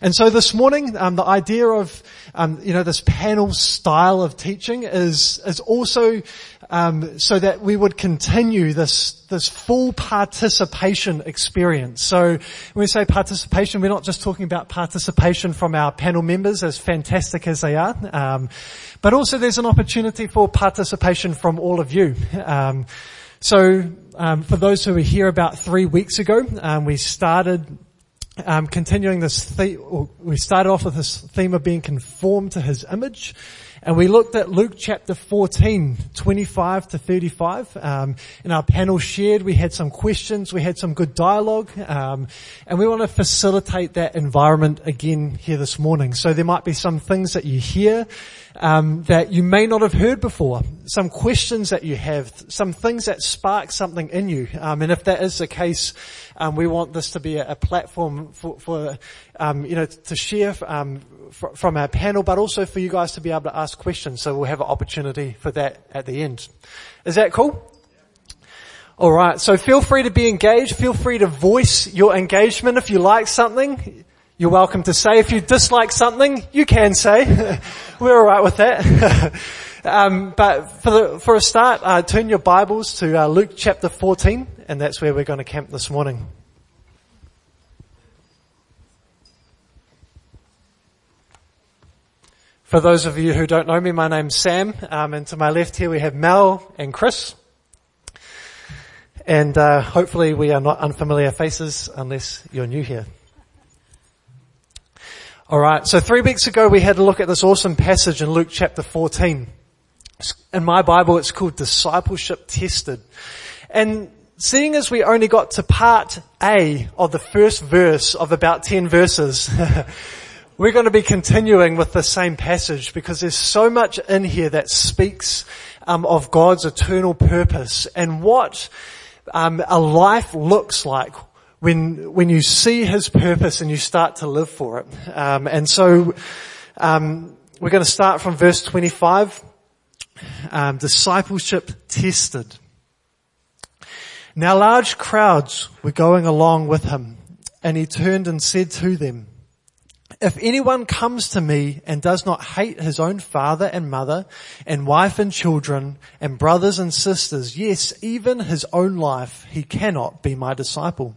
And so this morning, um, the idea of, um, you know, this panel style of teaching is, is also um, so that we would continue this this full participation experience. So when we say participation, we're not just talking about participation from our panel members, as fantastic as they are, um, but also there's an opportunity for participation from all of you. Um, so um, for those who were here about three weeks ago, um, we started um, continuing this theme, we started off with this theme of being conformed to his image. And we looked at Luke chapter 14, 25 to 35. Um, in our panel shared, we had some questions, we had some good dialogue, um, and we want to facilitate that environment again here this morning. So there might be some things that you hear um, that you may not have heard before, some questions that you have, some things that spark something in you. Um, and if that is the case, um, we want this to be a, a platform for, for um, you know, to share um, fr- from our panel, but also for you guys to be able to ask questions. So we'll have an opportunity for that at the end. Is that cool? All right. So feel free to be engaged. Feel free to voice your engagement if you like something. You're welcome to say. If you dislike something, you can say. We're all right with that. um, but for, the, for a start, uh, turn your Bibles to uh, Luke chapter 14, and that's where we're going to camp this morning. For those of you who don't know me, my name's Sam, um, and to my left here we have Mel and Chris. And uh, hopefully we are not unfamiliar faces unless you're new here. All right. So three weeks ago we had a look at this awesome passage in Luke chapter 14. In my Bible it's called discipleship tested. And seeing as we only got to part A of the first verse of about 10 verses, we're going to be continuing with the same passage because there's so much in here that speaks um, of God's eternal purpose and what um, a life looks like when when you see His purpose and you start to live for it. Um, and so um, we're going to start from verse 25. Um, discipleship tested. Now large crowds were going along with him, and he turned and said to them, if anyone comes to me and does not hate his own father and mother and wife and children and brothers and sisters, yes, even his own life, he cannot be my disciple.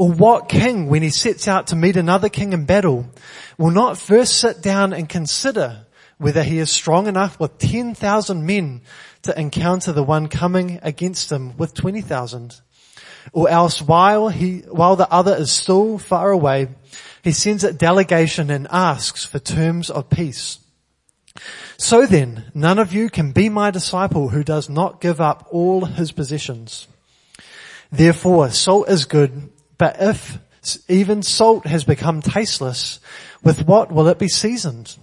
Or what king, when he sets out to meet another king in battle, will not first sit down and consider whether he is strong enough with 10,000 men to encounter the one coming against him with 20,000? Or else while he, while the other is still far away, he sends a delegation and asks for terms of peace. So then, none of you can be my disciple who does not give up all his possessions. Therefore, salt is good but if even salt has become tasteless, with what will it be seasoned?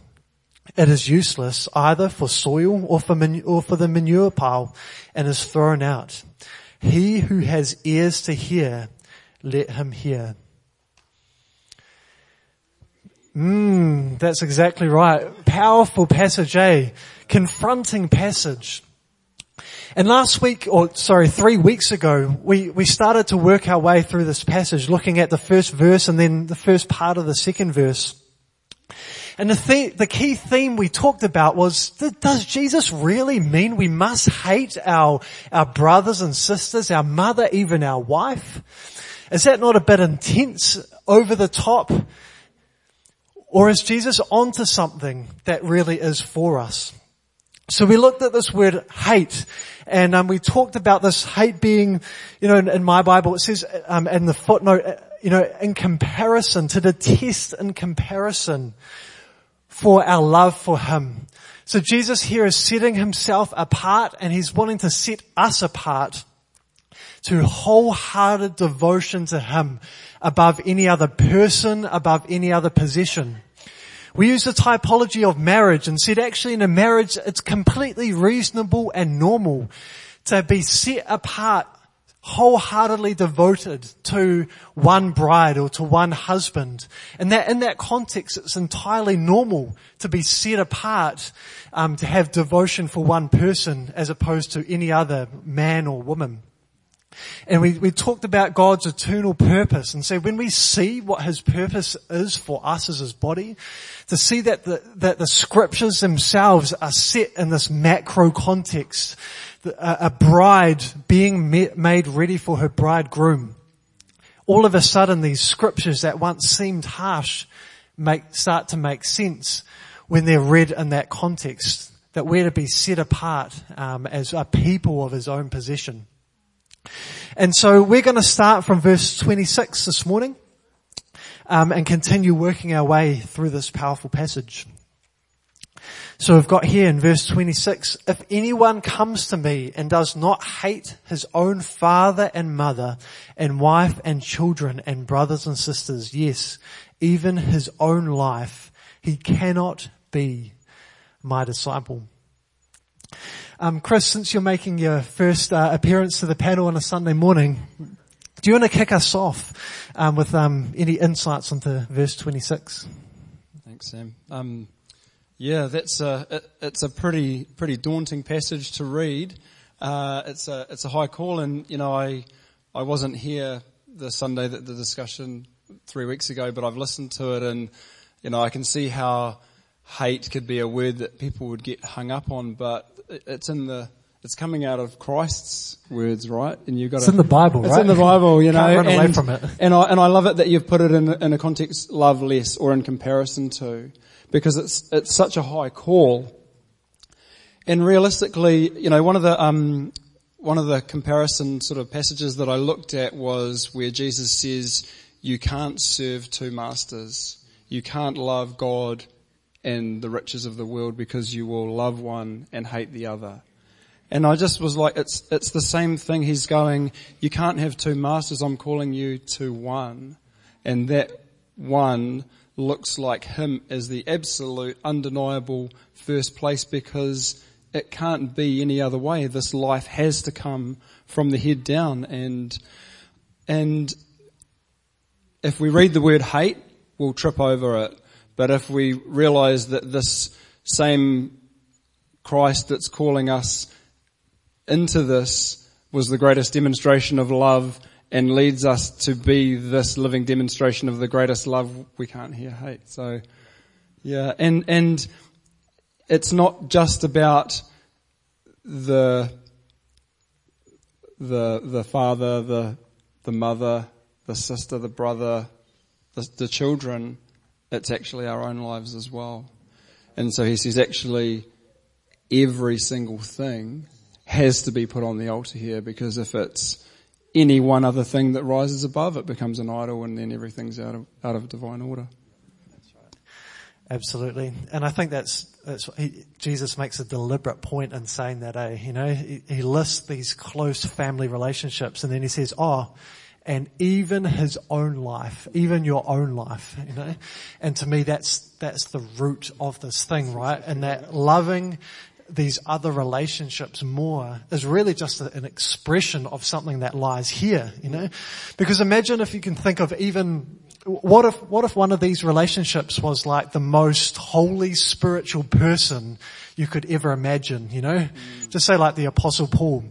It is useless either for soil or for, or for the manure pile and is thrown out. He who has ears to hear, let him hear. Mmm, that's exactly right. Powerful passage, eh? Confronting passage. And last week, or sorry, three weeks ago, we, we started to work our way through this passage, looking at the first verse and then the first part of the second verse. And the, the, the key theme we talked about was, does Jesus really mean we must hate our, our brothers and sisters, our mother, even our wife? Is that not a bit intense, over the top? Or is Jesus onto something that really is for us? So we looked at this word hate and um, we talked about this hate being, you know, in, in my Bible it says um, in the footnote, uh, you know, in comparison, to detest in comparison for our love for Him. So Jesus here is setting Himself apart and He's wanting to set us apart to wholehearted devotion to Him above any other person, above any other possession. We use the typology of marriage and said actually in a marriage it's completely reasonable and normal to be set apart wholeheartedly devoted to one bride or to one husband. And that in that context, it's entirely normal to be set apart, um, to have devotion for one person as opposed to any other man or woman. And we, we talked about God's eternal purpose and so when we see what His purpose is for us as His body, to see that the, that the scriptures themselves are set in this macro context, a bride being made ready for her bridegroom. All of a sudden these scriptures that once seemed harsh make, start to make sense when they're read in that context. That we're to be set apart um, as a people of his own possession. And so we're going to start from verse 26 this morning um, and continue working our way through this powerful passage. So we've got here in verse 26, if anyone comes to me and does not hate his own father and mother and wife and children and brothers and sisters, yes, even his own life, he cannot be my disciple. Um, Chris, since you're making your first uh, appearance to the panel on a Sunday morning, do you want to kick us off um, with um, any insights into verse 26? Thanks, Sam. Um, yeah, that's a, it, it's a pretty, pretty daunting passage to read. Uh, it's a, it's a high call and, you know, I, I wasn't here the Sunday that the discussion three weeks ago, but I've listened to it and, you know, I can see how hate could be a word that people would get hung up on, but it's in the, it's coming out of Christ's words, right? And you've got it's in the Bible, it's right? in the Bible, you know. Can't run and, away from it. And I, and I love it that you've put it in, in a context love less or in comparison to because it's, it's such a high call. And realistically, you know, one of the, um, one of the comparison sort of passages that I looked at was where Jesus says, you can't serve two masters. You can't love God and the riches of the world because you will love one and hate the other. And I just was like, it's, it's the same thing. He's going, you can't have two masters. I'm calling you to one. And that one looks like him as the absolute undeniable first place because it can't be any other way. This life has to come from the head down and, and if we read the word hate, we'll trip over it. But if we realize that this same Christ that's calling us into this was the greatest demonstration of love and leads us to be this living demonstration of the greatest love we can't hear hate. So, yeah, and, and it's not just about the, the, the father, the, the mother, the sister, the brother, the, the children. It's actually our own lives as well. And so he says actually every single thing has to be put on the altar here because if it's any one other thing that rises above it becomes an idol and then everything's out of, out of divine order. Absolutely. And I think that's, that's he, Jesus makes a deliberate point in saying that, eh? You know, he, he lists these close family relationships and then he says, oh, and even his own life, even your own life, you know. And to me, that's, that's the root of this thing, right? And that loving these other relationships more is really just an expression of something that lies here, you know? Because imagine if you can think of even, what if, what if one of these relationships was like the most holy spiritual person you could ever imagine, you know? Mm. Just say like the apostle Paul.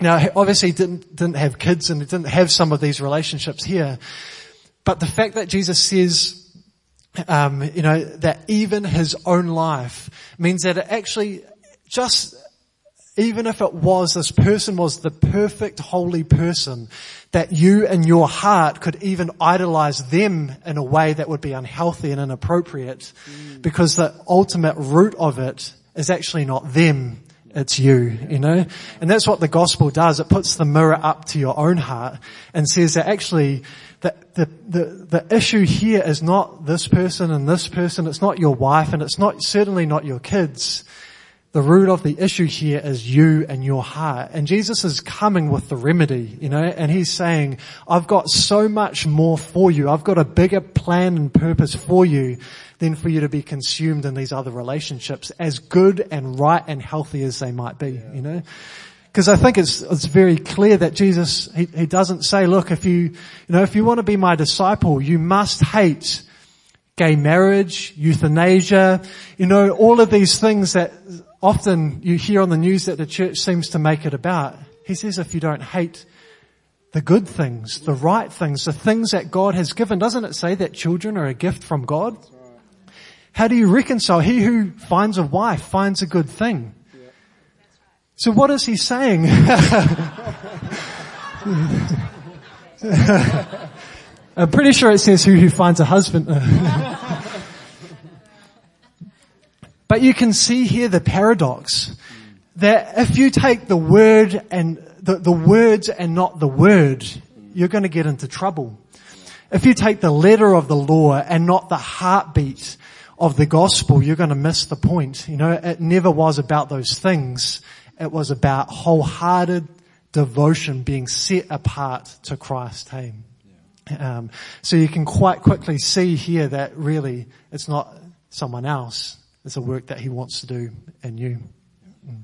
Now obviously he didn't, didn't have kids and he didn't have some of these relationships here. But the fact that Jesus says, um, you know, that even his own life means that it actually just even if it was this person was the perfect holy person, that you in your heart could even idolize them in a way that would be unhealthy and inappropriate mm. because the ultimate root of it is actually not them, it's you, you know? And that's what the gospel does. It puts the mirror up to your own heart and says that actually the, the, the, the issue here is not this person and this person, it's not your wife and it's not, certainly not your kids the root of the issue here is you and your heart. And Jesus is coming with the remedy, you know, and he's saying, I've got so much more for you. I've got a bigger plan and purpose for you than for you to be consumed in these other relationships as good and right and healthy as they might be, you know. Because I think it's, it's very clear that Jesus, he, he doesn't say, look, if you, you know, if you want to be my disciple, you must hate gay marriage, euthanasia, you know, all of these things that often you hear on the news that the church seems to make it about. He says if you don't hate the good things, the right things, the things that God has given, doesn't it say that children are a gift from God? How do you reconcile? He who finds a wife finds a good thing. So what is he saying? I'm pretty sure it says who who finds a husband. but you can see here the paradox that if you take the word and the, the words and not the word, you're going to get into trouble. If you take the letter of the law and not the heartbeat of the gospel, you're going to miss the point. You know, it never was about those things. It was about wholehearted devotion being set apart to Christ. Hey. Um, so you can quite quickly see here that really it's not someone else. It's a work that he wants to do in you. Mm.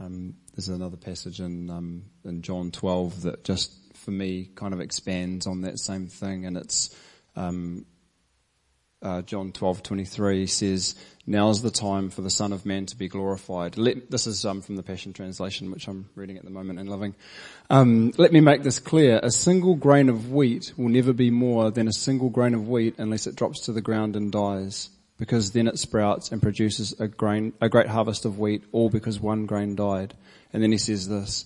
Um, there's another passage in um, in John 12 that just for me kind of expands on that same thing, and it's um, uh, John 12:23 says, "Now is the time for the Son of Man to be glorified." Let, this is um, from the Passion Translation, which I'm reading at the moment and loving. Um, let me make this clear: a single grain of wheat will never be more than a single grain of wheat unless it drops to the ground and dies, because then it sprouts and produces a grain, a great harvest of wheat, all because one grain died. And then he says this: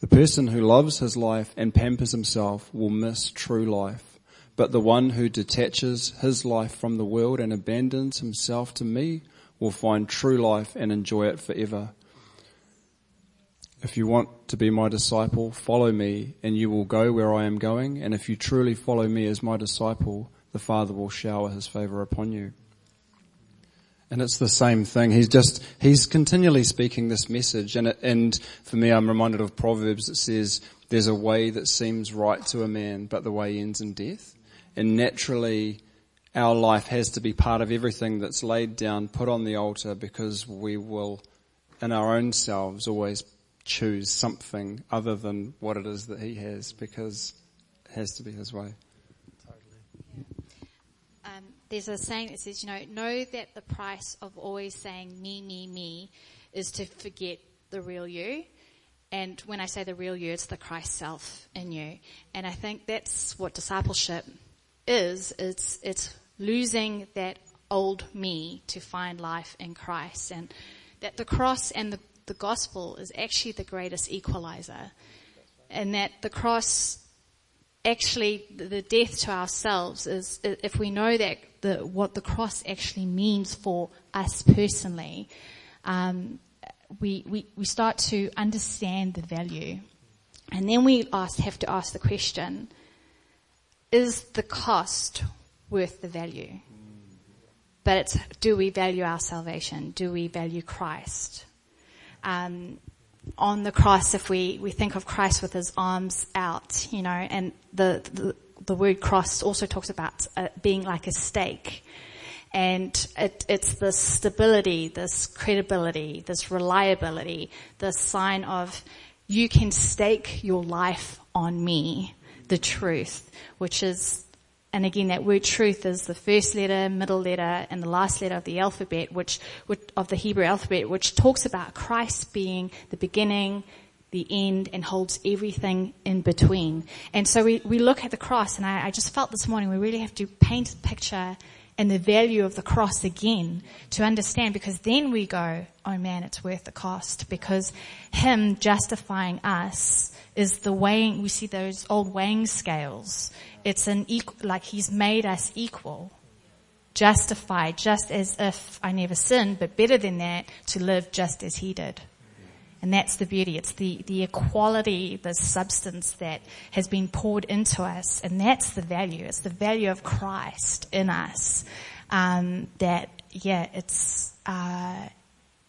the person who loves his life and pampers himself will miss true life. But the one who detaches his life from the world and abandons himself to me will find true life and enjoy it forever. If you want to be my disciple, follow me and you will go where I am going. And if you truly follow me as my disciple, the Father will shower his favor upon you. And it's the same thing. He's just, he's continually speaking this message. And, it, and for me, I'm reminded of Proverbs that says, there's a way that seems right to a man, but the way ends in death and naturally our life has to be part of everything that's laid down, put on the altar because we will in our own selves always choose something other than what it is that he has because it has to be his way. There's a saying that says, you know, know that the price of always saying me, me, me is to forget the real you. And when I say the real you, it's the Christ self in you. And I think that's what discipleship is, it's, it's losing that old me to find life in Christ and that the cross and the, the gospel is actually the greatest equalizer and that the cross actually the death to ourselves is if we know that the, what the cross actually means for us personally, um, we, we, we start to understand the value. And then we ask, have to ask the question, is the cost worth the value? But it's, do we value our salvation? Do we value Christ? Um, on the cross, if we, we think of Christ with his arms out, you know, and the, the, the word cross also talks about uh, being like a stake. And it, it's this stability, this credibility, this reliability, this sign of you can stake your life on me the truth, which is, and again, that word truth is the first letter, middle letter, and the last letter of the alphabet, which, which of the Hebrew alphabet, which talks about Christ being the beginning, the end and holds everything in between. And so we, we look at the cross and I, I, just felt this morning we really have to paint a picture and the value of the cross again to understand because then we go, oh man, it's worth the cost because him justifying us is the weighing, we see those old weighing scales. It's an equal, like he's made us equal, justified, just as if I never sinned, but better than that, to live just as he did. And that's the beauty. It's the, the equality, the substance that has been poured into us. And that's the value. It's the value of Christ in us. Um, that, yeah, it's, uh,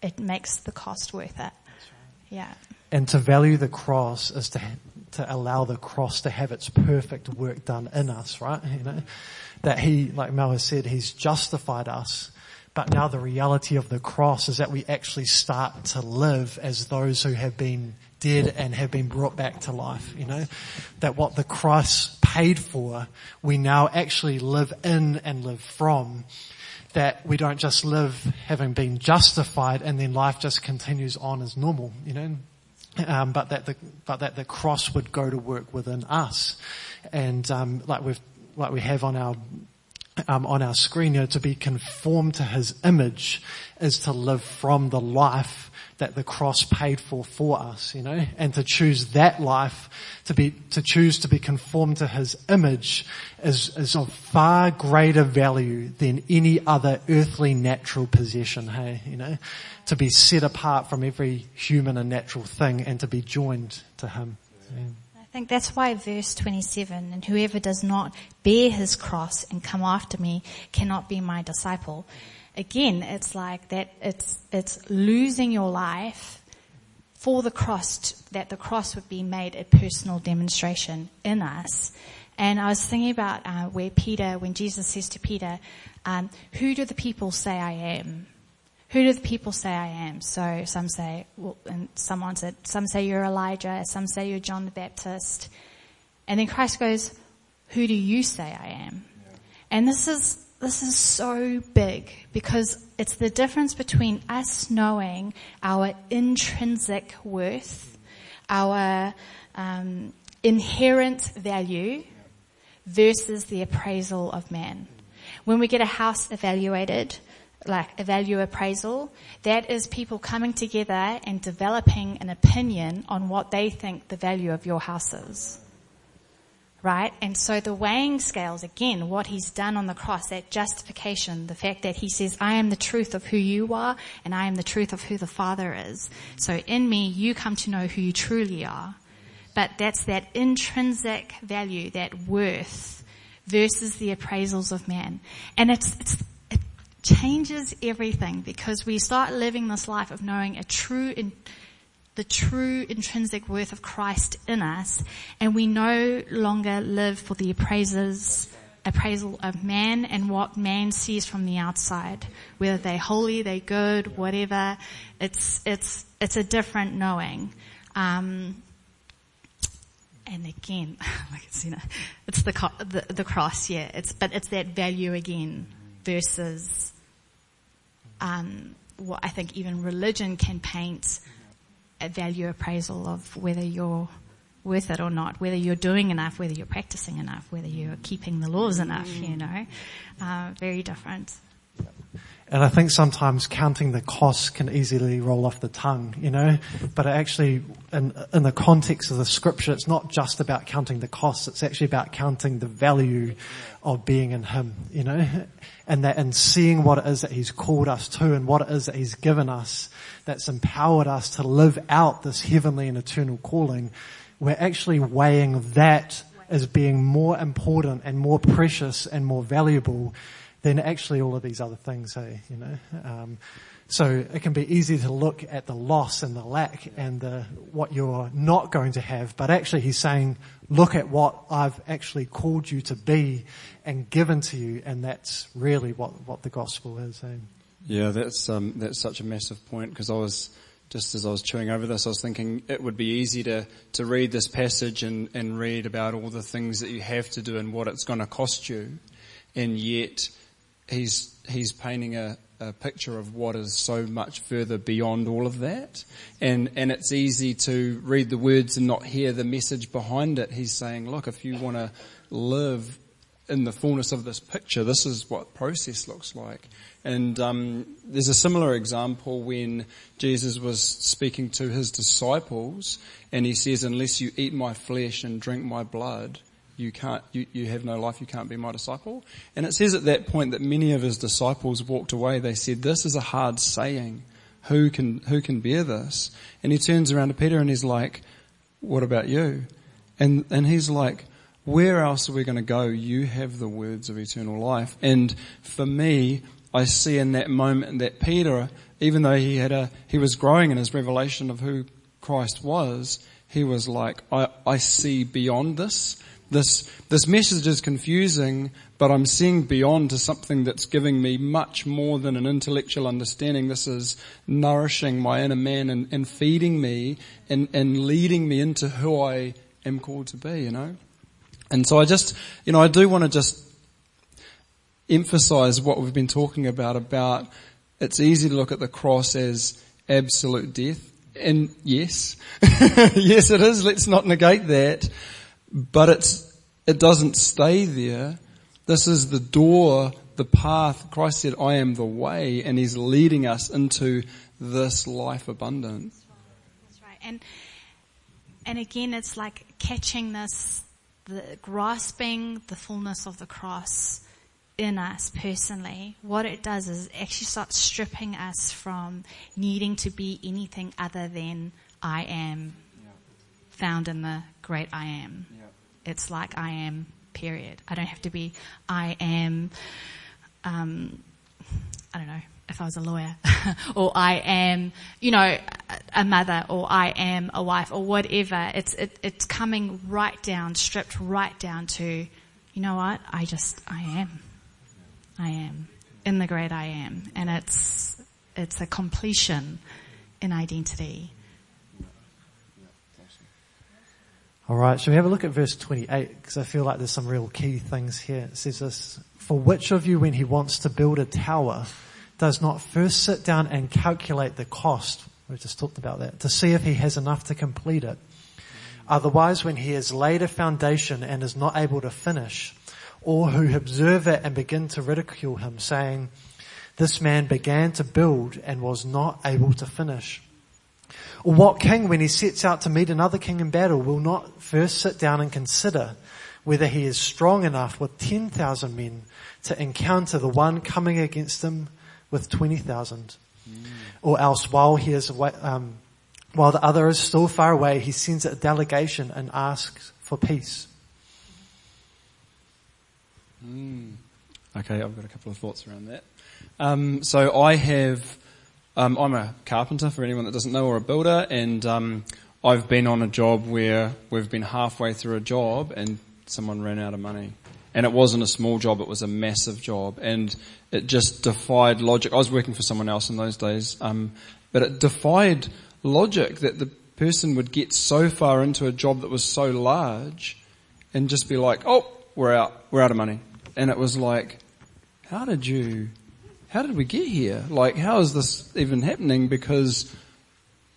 it makes the cost worth it. Yeah. And to value the cross is to, to allow the cross to have its perfect work done in us, right? You know, that he, like Mel has said, he's justified us but now the reality of the cross is that we actually start to live as those who have been dead and have been brought back to life, you know? That what the cross paid for, we now actually live in and live from. That we don't just live having been justified and then life just continues on as normal, you know? Um, but that the but that the cross would go to work within us, and um, like we've like we have on our um, on our screen, you know, to be conformed to His image is to live from the life that the cross paid for for us, you know, and to choose that life, to be, to choose to be conformed to His image is, is of far greater value than any other earthly natural possession, hey, you know, to be set apart from every human and natural thing and to be joined to Him. Yeah. I think that's why verse 27, and whoever does not bear his cross and come after me cannot be my disciple. Again, it's like that, it's, it's losing your life for the cross, that the cross would be made a personal demonstration in us. And I was thinking about uh, where Peter, when Jesus says to Peter, um, who do the people say I am? who do the people say I am? So some say, well, and someone said, some say you're Elijah, some say you're John the Baptist. And then Christ goes, who do you say I am? Yeah. And this is, this is so big because it's the difference between us knowing our intrinsic worth, our um, inherent value versus the appraisal of man. When we get a house evaluated, like a value appraisal. That is people coming together and developing an opinion on what they think the value of your house is. Right? And so the weighing scales, again, what he's done on the cross, that justification, the fact that he says, I am the truth of who you are and I am the truth of who the Father is. So in me, you come to know who you truly are. But that's that intrinsic value, that worth versus the appraisals of man. And it's, it's it changes everything because we start living this life of knowing a true, the true intrinsic worth of Christ in us and we no longer live for the appraisers, appraisal of man and what man sees from the outside. Whether they're holy, they're good, whatever. It's, it's, it's a different knowing. Um, and again, like it's, you know, it's the, the, the cross, yeah. It's, but it's that value again versus um, what I think even religion can paint a value appraisal of whether you're worth it or not, whether you're doing enough, whether you're practicing enough, whether you're keeping the laws enough, you know, uh, very different. And I think sometimes counting the costs can easily roll off the tongue, you know, but actually in, in the context of the scripture, it's not just about counting the costs, it's actually about counting the value of being in Him, you know, and that and seeing what it is that He's called us to and what it is that He's given us that's empowered us to live out this heavenly and eternal calling. We're actually weighing that as being more important and more precious and more valuable than actually all of these other things, hey, you know. Um, so it can be easy to look at the loss and the lack and the, what you're not going to have, but actually he's saying, look at what I've actually called you to be and given to you, and that's really what, what the gospel is. Hey? Yeah, that's um, that's such a massive point because I was just as I was chewing over this, I was thinking it would be easy to, to read this passage and, and read about all the things that you have to do and what it's going to cost you. And yet he's, he's painting a, a picture of what is so much further beyond all of that. And, and it's easy to read the words and not hear the message behind it. He's saying, look, if you want to live in the fullness of this picture, this is what process looks like. And um, there's a similar example when Jesus was speaking to his disciples, and he says, "Unless you eat my flesh and drink my blood, you can't, you, you have no life, you can't be my disciple. And it says at that point that many of his disciples walked away. They said, this is a hard saying. who can, who can bear this? And he turns around to Peter and he's like, what about you? And, and he's like, where else are we going to go? You have the words of eternal life. And for me, I see in that moment that Peter, even though he had a, he was growing in his revelation of who Christ was, he was like, I, I see beyond this. This, this message is confusing, but I'm seeing beyond to something that's giving me much more than an intellectual understanding. This is nourishing my inner man and, and feeding me and, and leading me into who I am called to be, you know? And so I just, you know, I do want to just emphasize what we've been talking about, about it's easy to look at the cross as absolute death. And yes, yes it is, let's not negate that. But it's, it doesn't stay there. This is the door, the path. Christ said, I am the way, and He's leading us into this life abundant. That's right. And, and again, it's like catching this, the, grasping the fullness of the cross in us personally. What it does is actually starts stripping us from needing to be anything other than I am yeah. found in the great I am. Yeah. It's like I am, period. I don't have to be I am, um, I don't know, if I was a lawyer, or I am, you know, a mother, or I am a wife, or whatever. It's it, it's coming right down, stripped right down to, you know what? I just I am, I am in the great I am, and it's it's a completion in identity. All right, shall we have a look at verse 28? Because I feel like there's some real key things here. It says this, For which of you when he wants to build a tower does not first sit down and calculate the cost, we just talked about that, to see if he has enough to complete it. Otherwise, when he has laid a foundation and is not able to finish, or who observe it and begin to ridicule him, saying, This man began to build and was not able to finish. What king, when he sets out to meet another king in battle, will not first sit down and consider whether he is strong enough with 10,000 men to encounter the one coming against him with 20,000? Mm. Or else while he is away, um, while the other is still far away, he sends a delegation and asks for peace. Mm. Okay, I've got a couple of thoughts around that. Um, so I have um, I'm a carpenter for anyone that doesn't know, or a builder, and um, I've been on a job where we've been halfway through a job and someone ran out of money. And it wasn't a small job, it was a massive job. And it just defied logic. I was working for someone else in those days, um, but it defied logic that the person would get so far into a job that was so large and just be like, oh, we're out, we're out of money. And it was like, how did you how did we get here? Like, how is this even happening? Because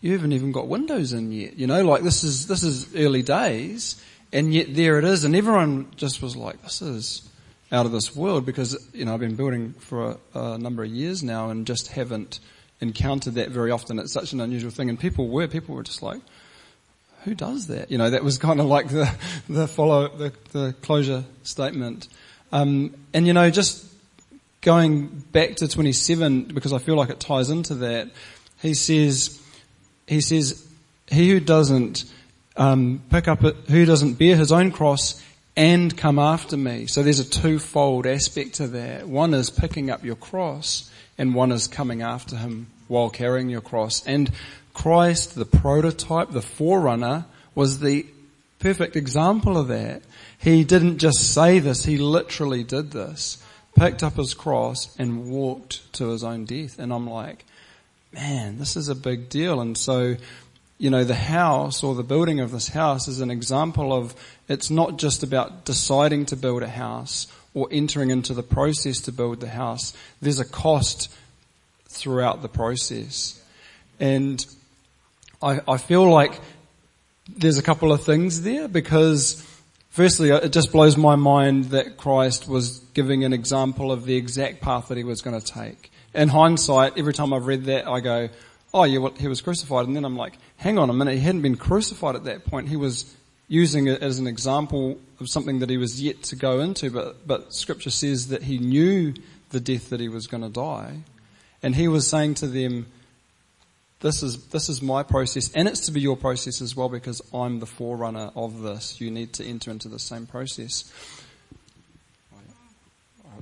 you haven't even got windows in yet. You know, like this is, this is early days and yet there it is. And everyone just was like, this is out of this world because, you know, I've been building for a, a number of years now and just haven't encountered that very often. It's such an unusual thing. And people were, people were just like, who does that? You know, that was kind of like the, the follow, the, the closure statement. Um, and you know, just going back to 27, because I feel like it ties into that, he says, he says, he who doesn't um, pick up, it, who doesn't bear his own cross and come after me. So there's a twofold aspect to that. One is picking up your cross, and one is coming after him while carrying your cross. And Christ, the prototype, the forerunner, was the perfect example of that. He didn't just say this, he literally did this picked up his cross and walked to his own death. And I'm like, man, this is a big deal. And so, you know, the house or the building of this house is an example of it's not just about deciding to build a house or entering into the process to build the house. There's a cost throughout the process. And I, I feel like there's a couple of things there because Firstly, it just blows my mind that Christ was giving an example of the exact path that he was going to take. In hindsight, every time I've read that, I go, oh yeah, well, he was crucified. And then I'm like, hang on a minute, he hadn't been crucified at that point. He was using it as an example of something that he was yet to go into, but, but scripture says that he knew the death that he was going to die. And he was saying to them, This is, this is my process and it's to be your process as well because I'm the forerunner of this. You need to enter into the same process.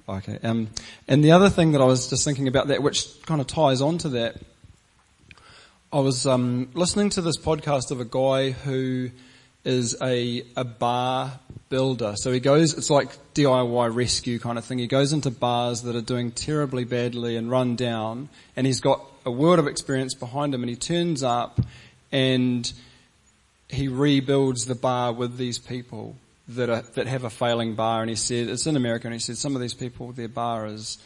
Okay. Um, and the other thing that I was just thinking about that, which kind of ties on to that, I was um, listening to this podcast of a guy who is a a bar builder. So he goes, it's like DIY rescue kind of thing. He goes into bars that are doing terribly badly and run down, and he's got a world of experience behind him, and he turns up and he rebuilds the bar with these people that are, that have a failing bar. And he said, it's in America, and he said some of these people, their bar is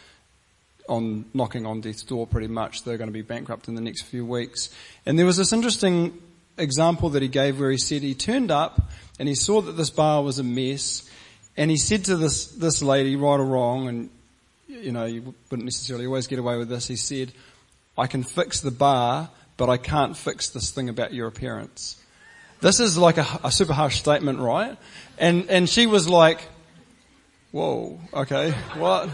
on knocking on death's door pretty much. They're going to be bankrupt in the next few weeks. And there was this interesting example that he gave where he said he turned up and he saw that this bar was a mess and he said to this, this lady, right or wrong, and you know, you wouldn't necessarily always get away with this, he said, I can fix the bar, but I can't fix this thing about your appearance. This is like a, a super harsh statement, right? And, and she was like, whoa, okay, what?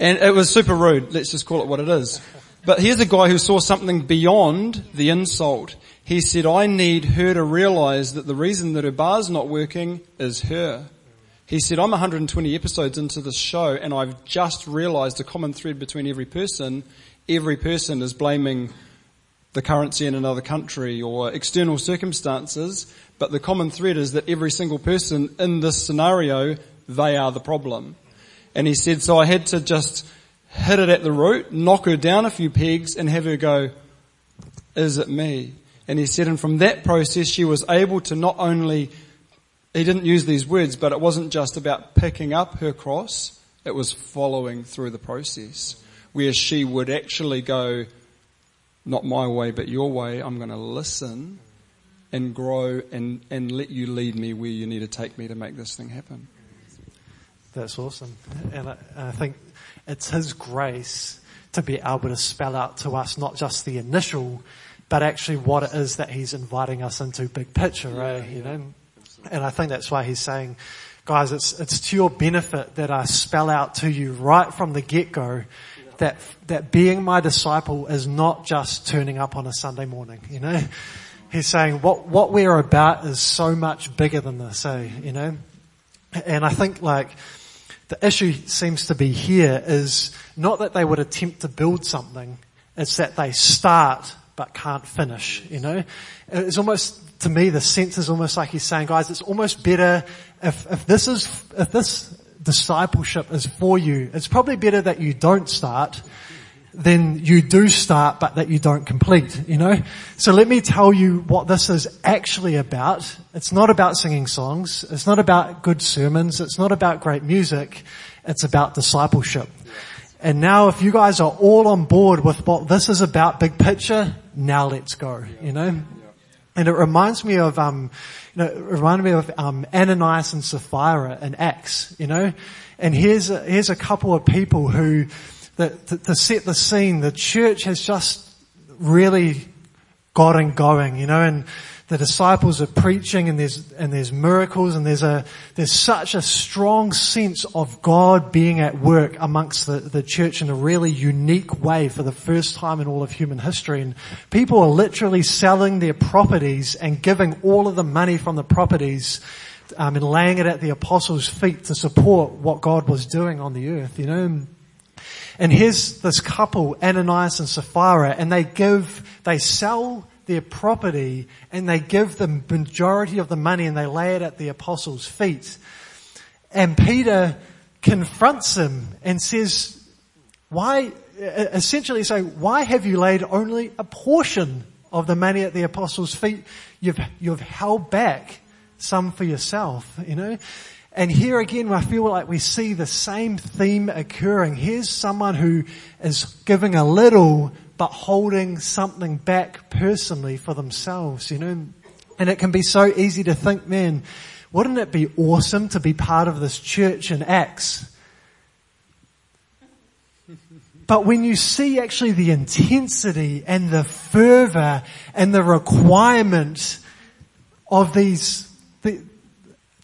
And it was super rude. Let's just call it what it is. But here's a guy who saw something beyond the insult. He said, I need her to realize that the reason that her bar's not working is her. He said, I'm 120 episodes into this show and I've just realized a common thread between every person. Every person is blaming the currency in another country or external circumstances, but the common thread is that every single person in this scenario, they are the problem. And he said, so I had to just hit it at the root, knock her down a few pegs and have her go, is it me? And he said, and from that process, she was able to not only, he didn't use these words, but it wasn't just about picking up her cross, it was following through the process. Where she would actually go, not my way, but your way, I'm going to listen and grow and, and let you lead me where you need to take me to make this thing happen. That's awesome. And I, I think it's His grace to be able to spell out to us not just the initial but actually what it is that he's inviting us into big picture, right? You know? And I think that's why he's saying, guys, it's, it's to your benefit that I spell out to you right from the get-go that, that being my disciple is not just turning up on a Sunday morning, you know? He's saying what, what we're about is so much bigger than this, eh, you know? And I think like, the issue seems to be here is not that they would attempt to build something, it's that they start but can't finish, you know? It's almost, to me, the sense is almost like he's saying, guys, it's almost better if, if this is, if this discipleship is for you, it's probably better that you don't start than you do start but that you don't complete, you know? So let me tell you what this is actually about. It's not about singing songs. It's not about good sermons. It's not about great music. It's about discipleship. And now if you guys are all on board with what this is about, big picture, now let's go, you know? And it reminds me of, um, you know, it reminded me of, um, Ananias and Sapphira in Acts, you know? And here's a, here's a couple of people who, to set the scene, the church has just really gotten going, you know, and the disciples are preaching and there's, and there's miracles and there's a, there's such a strong sense of God being at work amongst the, the church in a really unique way for the first time in all of human history. And people are literally selling their properties and giving all of the money from the properties um, and laying it at the apostles' feet to support what God was doing on the earth, you know. And here's this couple, Ananias and Sapphira, and they give, they sell their property and they give the majority of the money and they lay it at the apostles' feet. And Peter confronts them and says, why, essentially say, why have you laid only a portion of the money at the apostles' feet? You've, you've held back some for yourself, you know? And here again, I feel like we see the same theme occurring. Here's someone who is giving a little but holding something back personally for themselves, you know. And it can be so easy to think, man, wouldn't it be awesome to be part of this church in Acts? But when you see actually the intensity and the fervor and the requirement of these, the,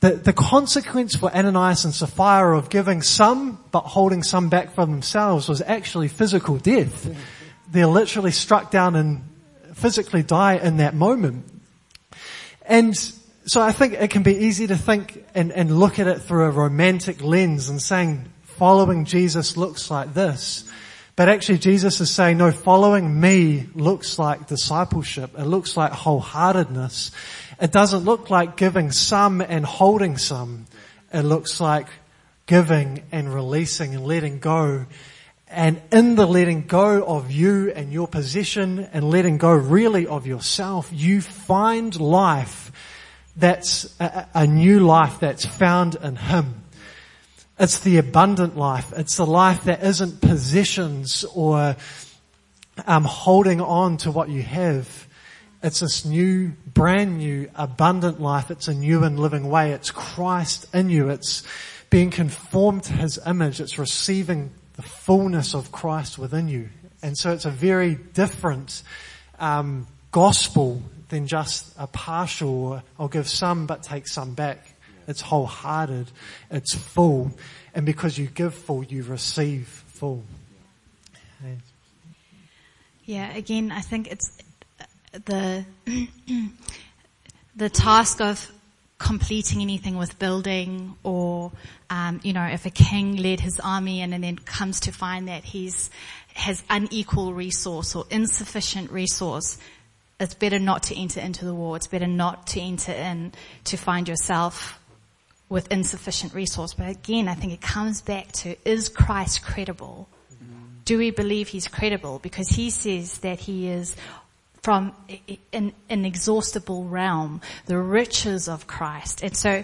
the, the consequence for Ananias and Sapphira of giving some but holding some back for themselves was actually physical death they're literally struck down and physically die in that moment. And so I think it can be easy to think and, and look at it through a romantic lens and saying following Jesus looks like this. But actually Jesus is saying, no, following me looks like discipleship. It looks like wholeheartedness. It doesn't look like giving some and holding some. It looks like giving and releasing and letting go. And in the letting go of you and your position and letting go really of yourself, you find life that's a, a new life that's found in Him. It's the abundant life. It's the life that isn't possessions or um, holding on to what you have. It's this new, brand new, abundant life. It's a new and living way. It's Christ in you. It's being conformed to His image. It's receiving the fullness of Christ within you. And so it's a very different um, gospel than just a partial, I'll give some but take some back. It's wholehearted. It's full. And because you give full, you receive full. Yeah, again, I think it's the, the task of completing anything with building or, um, you know, if a king led his army and, and then comes to find that he's, has unequal resource or insufficient resource, it's better not to enter into the war. It's better not to enter in to find yourself with insufficient resource. But again, I think it comes back to, is Christ credible? Mm-hmm. Do we believe he's credible? Because he says that he is from an inexhaustible realm, the riches of Christ. And so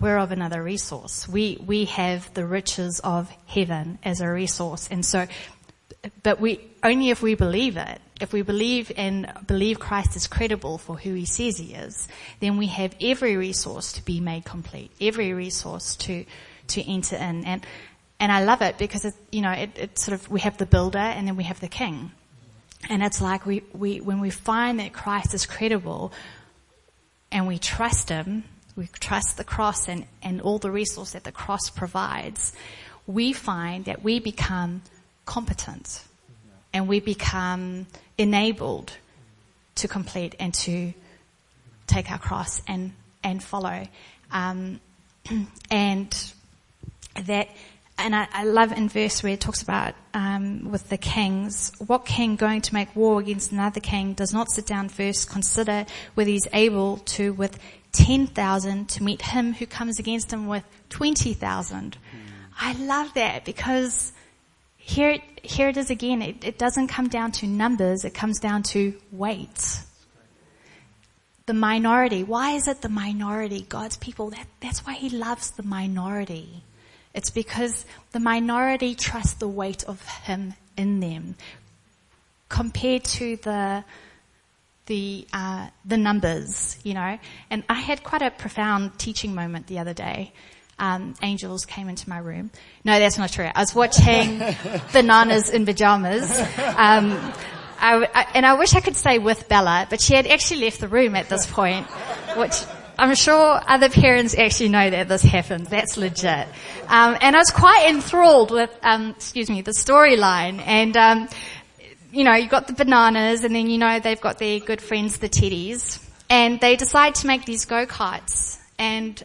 we're of another resource. We, we have the riches of heaven as a resource. And so, but we, only if we believe it, if we believe and believe Christ is credible for who he says he is, then we have every resource to be made complete, every resource to, to enter in. And, and I love it because it, you know, it, it sort of, we have the builder and then we have the king. And it's like we, we, when we find that Christ is credible and we trust him, we trust the cross and, and all the resource that the cross provides, we find that we become competent and we become enabled to complete and to take our cross and, and follow. Um, and that, and I, I, love in verse where it talks about um, with the kings, what king going to make war against another king does not sit down first, consider whether he's able to with 10,000 to meet him who comes against him with 20,000. I love that because here, here it is again. It, it doesn't come down to numbers. It comes down to weight. The minority. Why is it the minority? God's people. That, that's why He loves the minority. It's because the minority trust the weight of Him in them, compared to the the uh, the numbers, you know. And I had quite a profound teaching moment the other day um, angels came into my room. No, that's not true. I was watching Bananas in Pajamas. Um, I, I, and I wish I could say with Bella, but she had actually left the room at this point, which I'm sure other parents actually know that this happened. That's legit. Um, and I was quite enthralled with, um, excuse me, the storyline. And um, you know, you got the bananas, and then you know they've got their good friends, the teddies, and they decide to make these go karts. And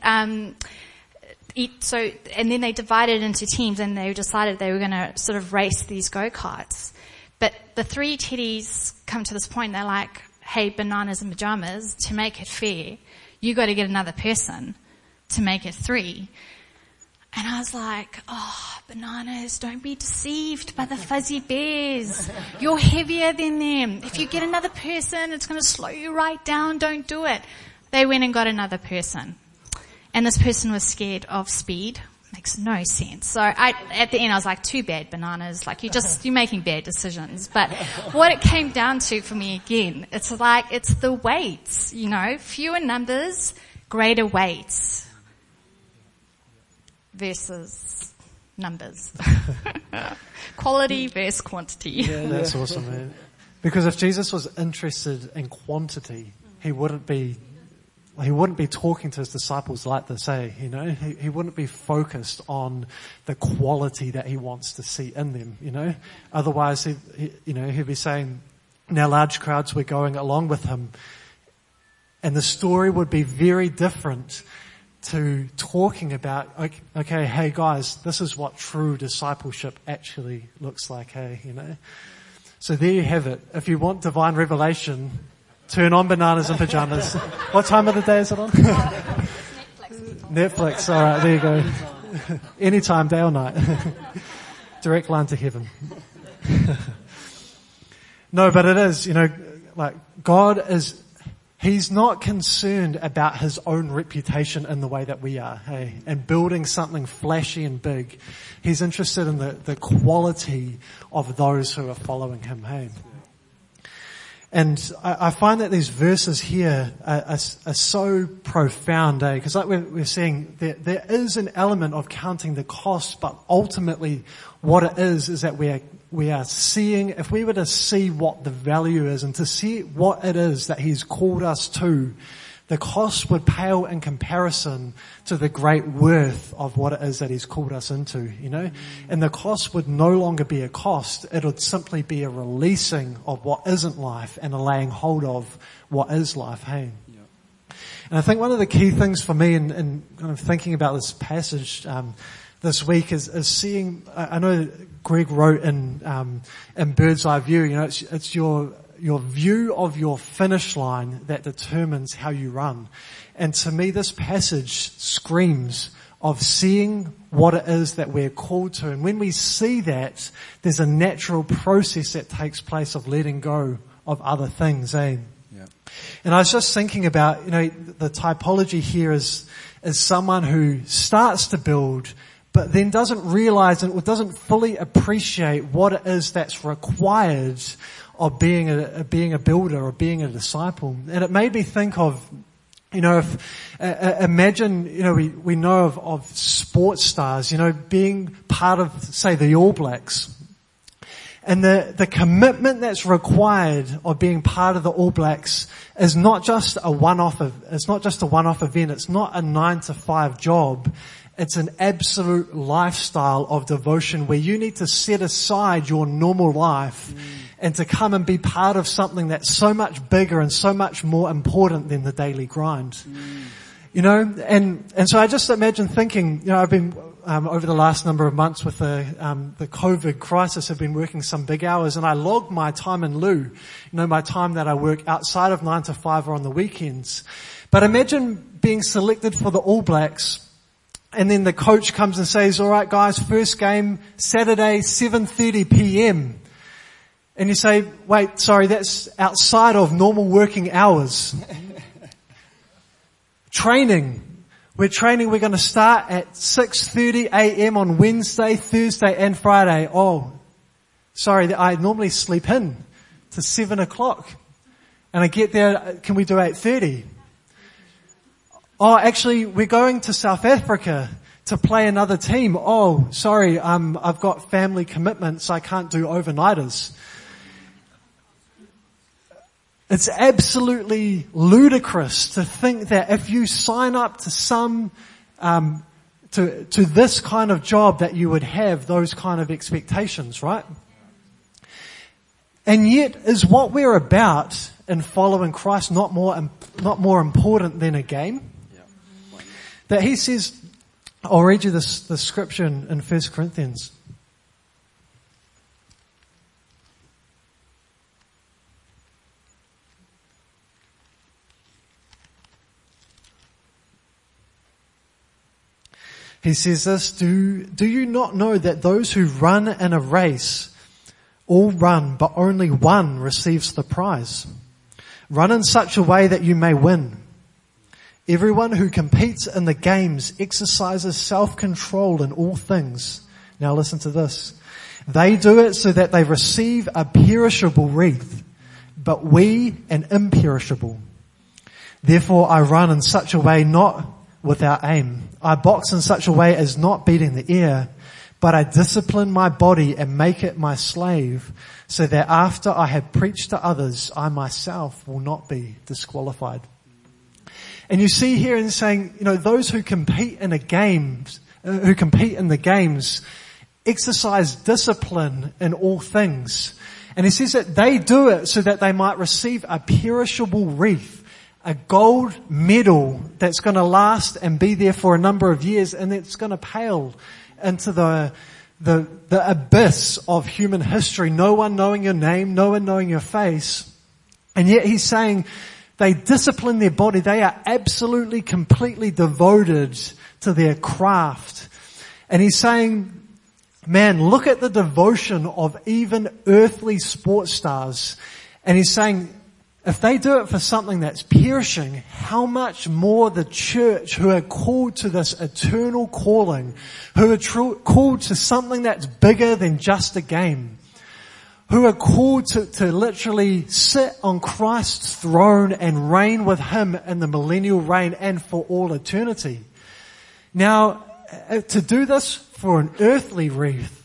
eat, so, and then they divided into teams and they decided they were going to sort of race these go-karts. But the three teddies come to this point, they're like, hey, bananas and pajamas, to make it fair, you got to get another person to make it three. And I was like, oh, bananas, don't be deceived by the fuzzy bears. You're heavier than them. If you get another person, it's going to slow you right down. Don't do it. They went and got another person and this person was scared of speed. Makes no sense. So I, at the end I was like, too bad bananas. Like you're just, you're making bad decisions. But what it came down to for me again, it's like, it's the weights, you know, fewer numbers, greater weights versus numbers. Quality versus quantity. Yeah, that's awesome, man. Because if Jesus was interested in quantity, he wouldn't be he wouldn't be talking to his disciples like this, say, you know, he, he wouldn't be focused on the quality that he wants to see in them, you know. Otherwise, he, he, you know, he'd be saying, Now large crowds were going along with him. And the story would be very different to talking about, okay, okay, hey guys, this is what true discipleship actually looks like, hey, you know. So there you have it. If you want divine revelation, turn on bananas and pajamas. what time of the day is it on? Netflix. All right, there you go. Anytime, day or night. Direct line to heaven. no, but it is, you know, like God is He's not concerned about his own reputation in the way that we are, hey, and building something flashy and big. He's interested in the, the quality of those who are following him, hey. And I, find that these verses here are, are, are so profound, eh? Because like we're, we're seeing, there, there is an element of counting the cost, but ultimately what it is, is that we are we are seeing, if we were to see what the value is and to see what it is that He's called us to, the cost would pale in comparison to the great worth of what it is that He's called us into, you know? And the cost would no longer be a cost, it would simply be a releasing of what isn't life and a laying hold of what is life, hey? And I think one of the key things for me in, in kind of thinking about this passage, um, this week is, is seeing, I know Greg wrote in, um, in Bird's Eye View, you know, it's, it's your, your view of your finish line that determines how you run. And to me, this passage screams of seeing what it is that we're called to. And when we see that, there's a natural process that takes place of letting go of other things, eh? Yeah. And I was just thinking about, you know, the typology here is, is someone who starts to build but then doesn't realize and doesn't fully appreciate what it is that's required of being a, being a builder or being a disciple. And it made me think of, you know, if, uh, imagine, you know, we, we know of, of sports stars, you know, being part of, say, the All Blacks. And the, the commitment that's required of being part of the All Blacks is not just a one-off, it's not just a one-off event, it's not a nine to five job. It's an absolute lifestyle of devotion where you need to set aside your normal life mm. And to come and be part of something that's so much bigger and so much more important than the daily grind. Mm. You know, and, and so I just imagine thinking, you know, I've been, um, over the last number of months with the, um, the COVID crisis have been working some big hours and I log my time in lieu, you know, my time that I work outside of nine to five or on the weekends. But imagine being selected for the All Blacks and then the coach comes and says, all right guys, first game, Saturday, 7.30 p.m. And you say, wait, sorry, that's outside of normal working hours. training. We're training, we're going to start at 6.30 a.m. on Wednesday, Thursday and Friday. Oh, sorry, I normally sleep in to 7 o'clock. And I get there, can we do 8.30? Oh, actually, we're going to South Africa to play another team. Oh, sorry, um, I've got family commitments. I can't do overnighters. It's absolutely ludicrous to think that if you sign up to some, um, to, to this kind of job that you would have those kind of expectations, right? And yet is what we're about in following Christ not more, not more important than a game? that he says, I'll read you this, the scripture in, in 1 Corinthians. He says this, do, do you not know that those who run in a race all run, but only one receives the prize? Run in such a way that you may win. Everyone who competes in the games exercises self-control in all things. Now listen to this. They do it so that they receive a perishable wreath, but we an imperishable. Therefore I run in such a way not without aim. I box in such a way as not beating the air, but I discipline my body and make it my slave so that after I have preached to others, I myself will not be disqualified. And you see here in saying, you know, those who compete in a game, uh, who compete in the games, exercise discipline in all things. And he says that they do it so that they might receive a perishable wreath, a gold medal that's going to last and be there for a number of years and it's going to pale into the, the, the abyss of human history. No one knowing your name, no one knowing your face. And yet he's saying they discipline their body. They are absolutely, completely devoted to their craft. And he's saying, man, look at the devotion of even earthly sports stars. And he's saying, if they do it for something that's perishing, how much more the church who are called to this eternal calling, who are tr- called to something that's bigger than just a game, who are called to, to literally sit on Christ's throne and reign with Him in the millennial reign and for all eternity. Now, uh, to do this for an earthly wreath,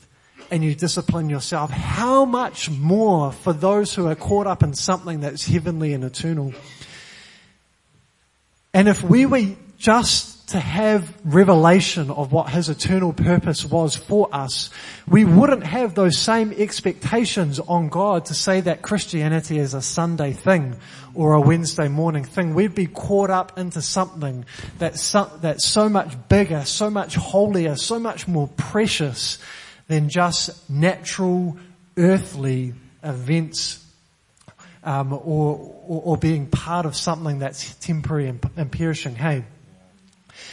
and you discipline yourself, how much more for those who are caught up in something that's heavenly and eternal? And if we were just to have revelation of what his eternal purpose was for us, we wouldn't have those same expectations on God to say that Christianity is a Sunday thing or a Wednesday morning thing. We'd be caught up into something that's so, that's so much bigger, so much holier, so much more precious than just natural earthly events um, or, or, or, being part of something that's temporary and, and perishing. Hey,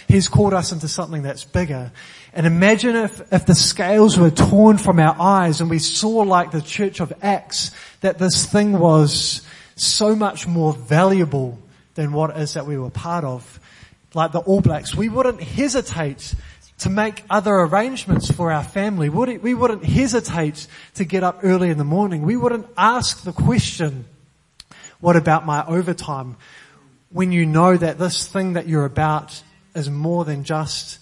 He's called us into something that's bigger. And imagine if, if the scales were torn from our eyes and we saw like the church of Acts that this thing was so much more valuable than what it is that we were part of. Like the All Blacks, we wouldn't hesitate to make other arrangements for our family. We wouldn't hesitate to get up early in the morning. We wouldn't ask the question, what about my overtime? When you know that this thing that you're about is more than just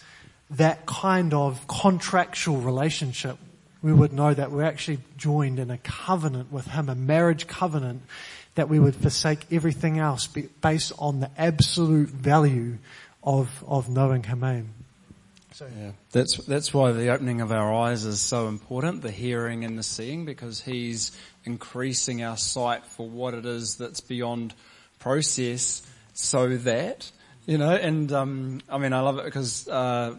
that kind of contractual relationship. We would know that we're actually joined in a covenant with Him, a marriage covenant, that we would forsake everything else based on the absolute value of, of knowing Him. So yeah, that's that's why the opening of our eyes is so important, the hearing and the seeing, because He's increasing our sight for what it is that's beyond process, so that you know. And um, I mean, I love it because uh,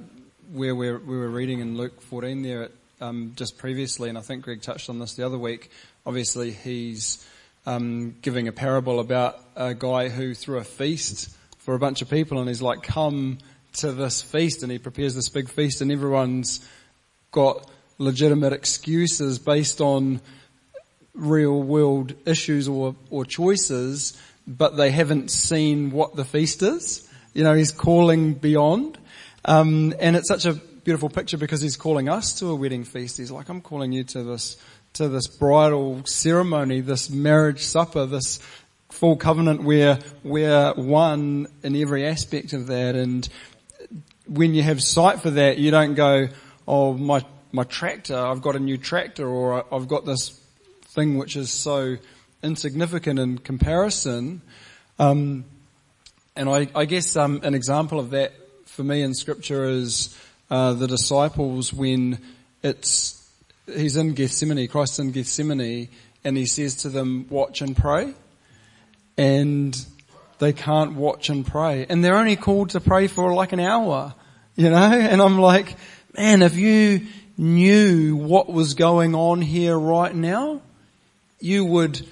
where we we were reading in Luke 14 there um, just previously, and I think Greg touched on this the other week. Obviously, he's um, giving a parable about a guy who threw a feast for a bunch of people, and he's like, "Come." To this feast and he prepares this big feast and everyone's got legitimate excuses based on real world issues or, or choices, but they haven't seen what the feast is. You know, he's calling beyond. Um, and it's such a beautiful picture because he's calling us to a wedding feast. He's like, I'm calling you to this, to this bridal ceremony, this marriage supper, this full covenant where we're one in every aspect of that. And when you have sight for that, you don't go, oh, my, my tractor, I've got a new tractor or I've got this thing which is so insignificant in comparison. Um, and I, I guess um, an example of that for me in scripture is uh, the disciples when it's he's in Gethsemane, Christ's in Gethsemane, and he says to them, "Watch and pray." And they can't watch and pray, and they're only called to pray for like an hour you know, and I'm like, man, if you knew what was going on here right now, you would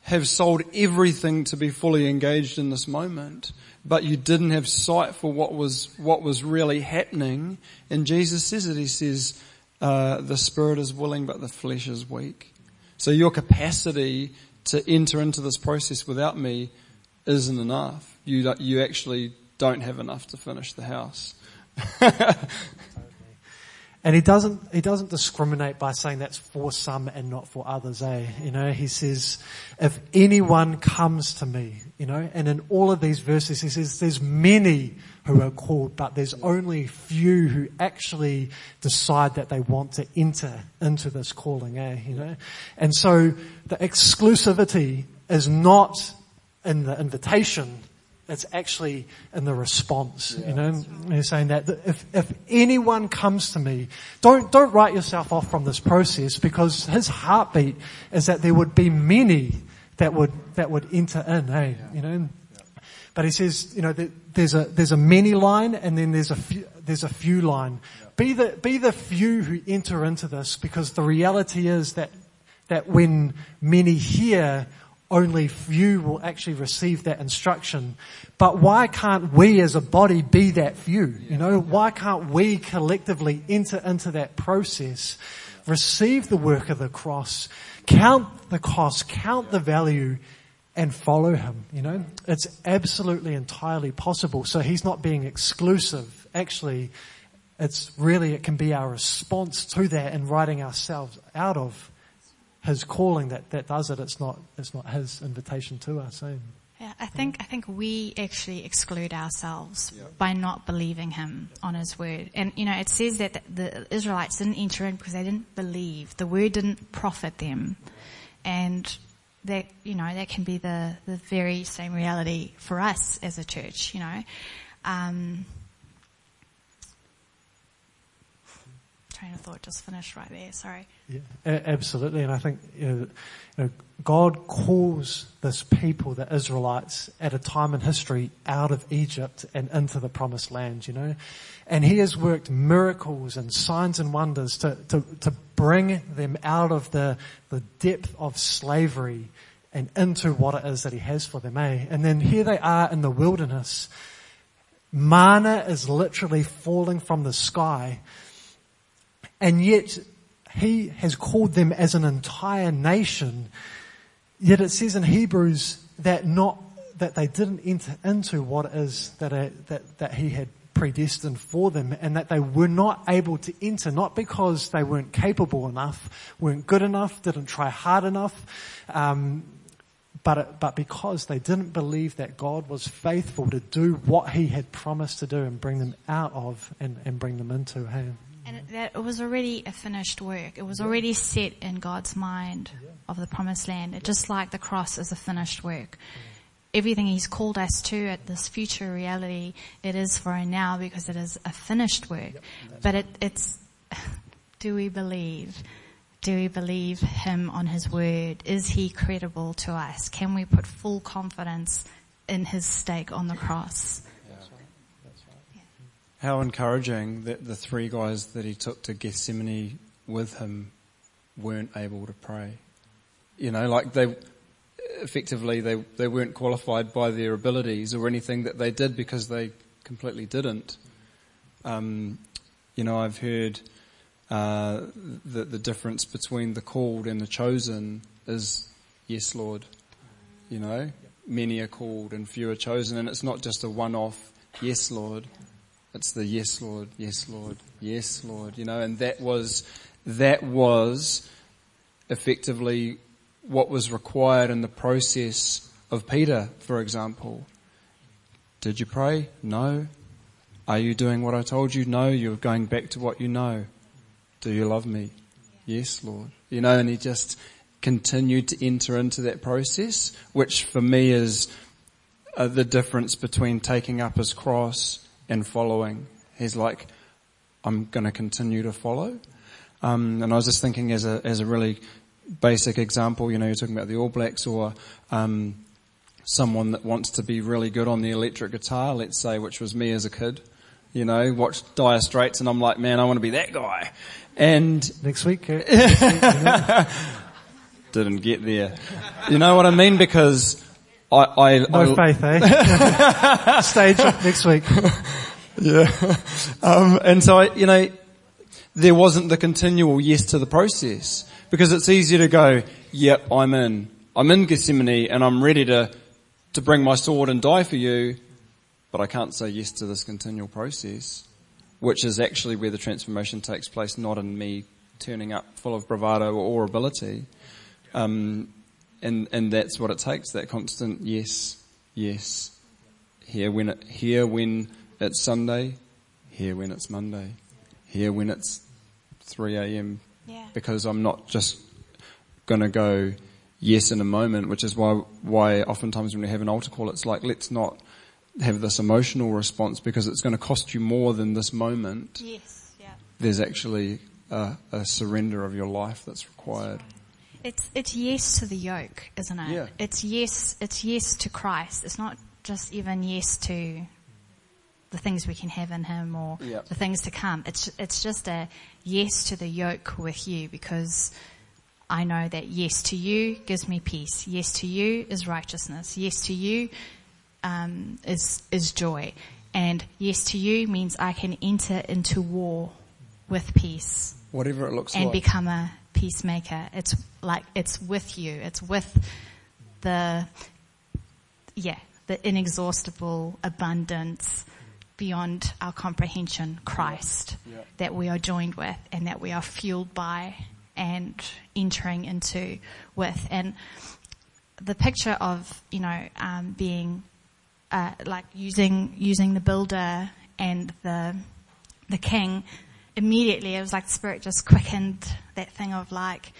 have sold everything to be fully engaged in this moment, but you didn't have sight for what was, what was really happening. And Jesus says it, he says, uh, the spirit is willing, but the flesh is weak. So your capacity to enter into this process without me isn't enough. You, you actually don't have enough to finish the house. and he doesn't, he doesn't discriminate by saying that's for some and not for others, eh? You know, he says, if anyone comes to me, you know, and in all of these verses he says there's many who are called, but there's only few who actually decide that they want to enter into this calling, eh? You know? And so the exclusivity is not in the invitation It's actually in the response, you know. He's saying that if, if anyone comes to me, don't, don't write yourself off from this process because his heartbeat is that there would be many that would, that would enter in, hey, you know. But he says, you know, there's a, there's a many line and then there's a few, there's a few line. Be the, be the few who enter into this because the reality is that, that when many hear, only few will actually receive that instruction. But why can't we as a body be that few? You know, why can't we collectively enter into that process, receive the work of the cross, count the cost, count the value, and follow him, you know? It's absolutely entirely possible. So he's not being exclusive. Actually, it's really, it can be our response to that and writing ourselves out of his calling that, that does it. It's not, it's not his invitation to us. Eh? Yeah, I think I think we actually exclude ourselves by not believing him on his word. And you know, it says that the Israelites didn't enter in because they didn't believe. The word didn't profit them. And that you know, that can be the, the very same reality for us as a church, you know. Um, train of thought just finished right there. Sorry. Yeah, absolutely. And I think you know, you know, God calls this people, the Israelites, at a time in history out of Egypt and into the promised land, you know. And He has worked miracles and signs and wonders to, to, to bring them out of the, the depth of slavery and into what it is that He has for them, eh? And then here they are in the wilderness. Manna is literally falling from the sky and yet he has called them as an entire nation. Yet it says in Hebrews that not, that they didn't enter into what it is that, a, that, that he had predestined for them and that they were not able to enter, not because they weren't capable enough, weren't good enough, didn't try hard enough, um, but, but because they didn't believe that God was faithful to do what he had promised to do and bring them out of and, and bring them into. Hey? And that it was already a finished work. It was already set in God's mind of the promised land. It, just like the cross is a finished work. Everything He's called us to at this future reality, it is for a now because it is a finished work. But it, it's, do we believe? Do we believe Him on His word? Is He credible to us? Can we put full confidence in His stake on the cross? How encouraging that the three guys that he took to Gethsemane with him weren't able to pray. You know, like they, effectively they, they weren't qualified by their abilities or anything that they did because they completely didn't. Um, you know, I've heard, uh, that the difference between the called and the chosen is yes, Lord. You know, many are called and few are chosen and it's not just a one-off yes, Lord. It's the yes, Lord, yes, Lord, yes, Lord, you know, and that was, that was effectively what was required in the process of Peter, for example. Did you pray? No. Are you doing what I told you? No. You're going back to what you know. Do you love me? Yes, Lord. You know, and he just continued to enter into that process, which for me is uh, the difference between taking up his cross and following. He's like, I'm going to continue to follow. Um, and I was just thinking as a as a really basic example, you know, you're talking about the All Blacks or um, someone that wants to be really good on the electric guitar, let's say, which was me as a kid. You know, watched Dire Straits, and I'm like, man, I want to be that guy. And next week, didn't get there. You know what I mean? Because I, I no I, faith, eh? Stage next week. yeah. Um, and so I, you know, there wasn't the continual yes to the process because it's easier to go, yep, I'm in. I'm in Gethsemane and I'm ready to, to bring my sword and die for you, but I can't say yes to this continual process, which is actually where the transformation takes place, not in me turning up full of bravado or ability. Um, and and that's what it takes. That constant yes, yes. Here when it, here when it's Sunday, here when it's Monday, here when it's 3 a.m. Yeah. Because I'm not just going to go yes in a moment, which is why why oftentimes when we have an altar call, it's like let's not have this emotional response because it's going to cost you more than this moment. Yes, yeah. There's actually a, a surrender of your life that's required. It's it's yes to the yoke, isn't it? Yeah. It's yes it's yes to Christ. It's not just even yes to the things we can have in him or the things to come. It's it's just a yes to the yoke with you because I know that yes to you gives me peace. Yes to you is righteousness. Yes to you um, is is joy, and yes to you means I can enter into war with peace Whatever it looks and like. And become a peacemaker. It's like it's with you. It's with the yeah the inexhaustible abundance beyond our comprehension, Christ, Yeah. that we are joined with and that we are fueled by and entering into with. And the picture of you know um, being uh, like using using the builder and the the king immediately it was like the spirit just quickened that thing of like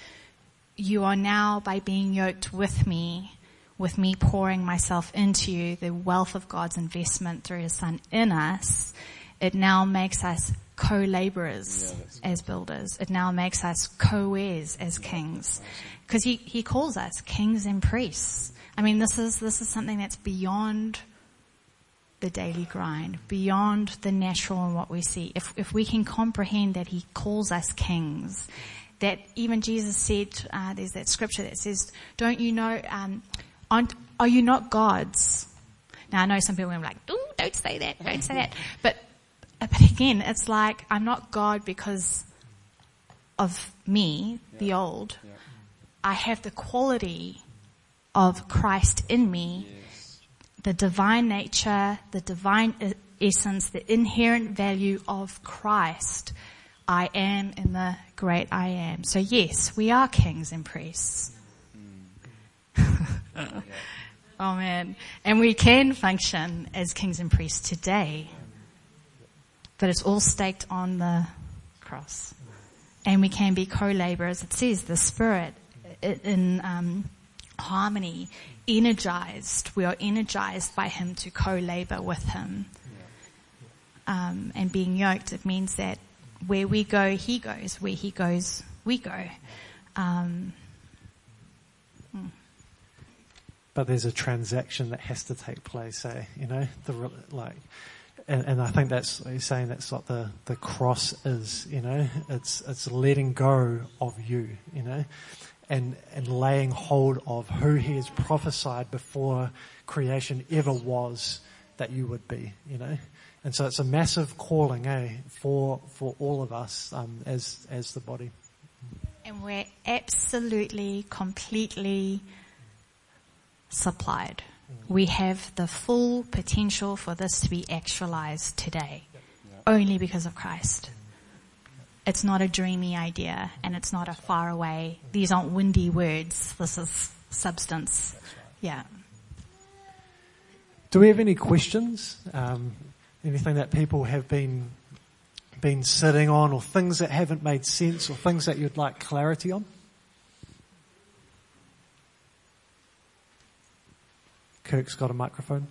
you are now by being yoked with me with me pouring myself into you the wealth of god's investment through his son in us it now makes us co-laborers as builders. It now makes us co-heirs as kings. Because he, he calls us kings and priests. I mean this is this is something that's beyond the daily grind, beyond the natural and what we see. If, if we can comprehend that He calls us kings, that even Jesus said, uh, there's that scripture that says, don't you know, um, aren't, are you not gods? Now I know some people are like, Ooh, don't say that, don't say that. But, but again, it's like, I'm not God because of me, the old. I have the quality of Christ in me the divine nature, the divine essence, the inherent value of Christ. I am in the great I am. So yes, we are kings and priests. oh man. And we can function as kings and priests today. But it's all staked on the cross. And we can be co-laborers. It says the Spirit in um, harmony, energized. We are energized by Him to co-labor with Him. Um, and being yoked, it means that where we go, He goes. Where He goes, we go. Um, but there's a transaction that has to take place, eh? You know, the like, and, and I think that's he's saying that's what the the cross is. You know, it's it's letting go of you. You know, and and laying hold of who He has prophesied before creation ever was that you would be. You know. And so it's a massive calling, eh, for for all of us um, as as the body. and we're absolutely, completely supplied. We have the full potential for this to be actualized today. Only because of Christ. It's not a dreamy idea and it's not a far away. These aren't windy words. This is substance. Yeah. Do we have any questions? Um, anything that people have been been sitting on, or things that haven't made sense, or things that you'd like clarity on? Kirk's got a microphone.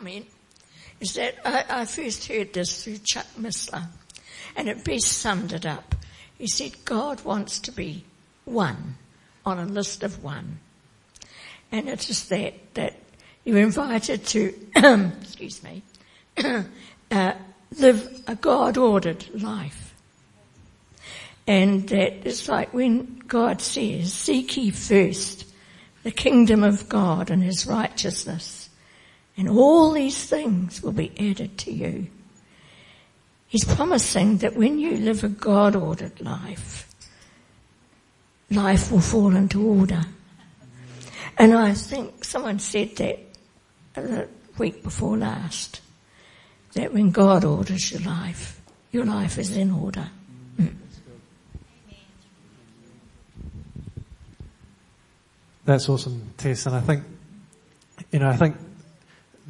Comment is that I, I first heard this through Chuck Missler, and it best summed it up. He said, God wants to be one on a list of one. And it is that, that you're invited to, excuse me, uh, live a God-ordered life. And that it's like when God says, seek ye first the kingdom of God and his righteousness, and all these things will be added to you. He's promising that when you live a God-ordered life, life will fall into order. And I think someone said that the week before last, that when God orders your life, your life is in order. Mm. That's awesome, Tess, and I think, you know, I think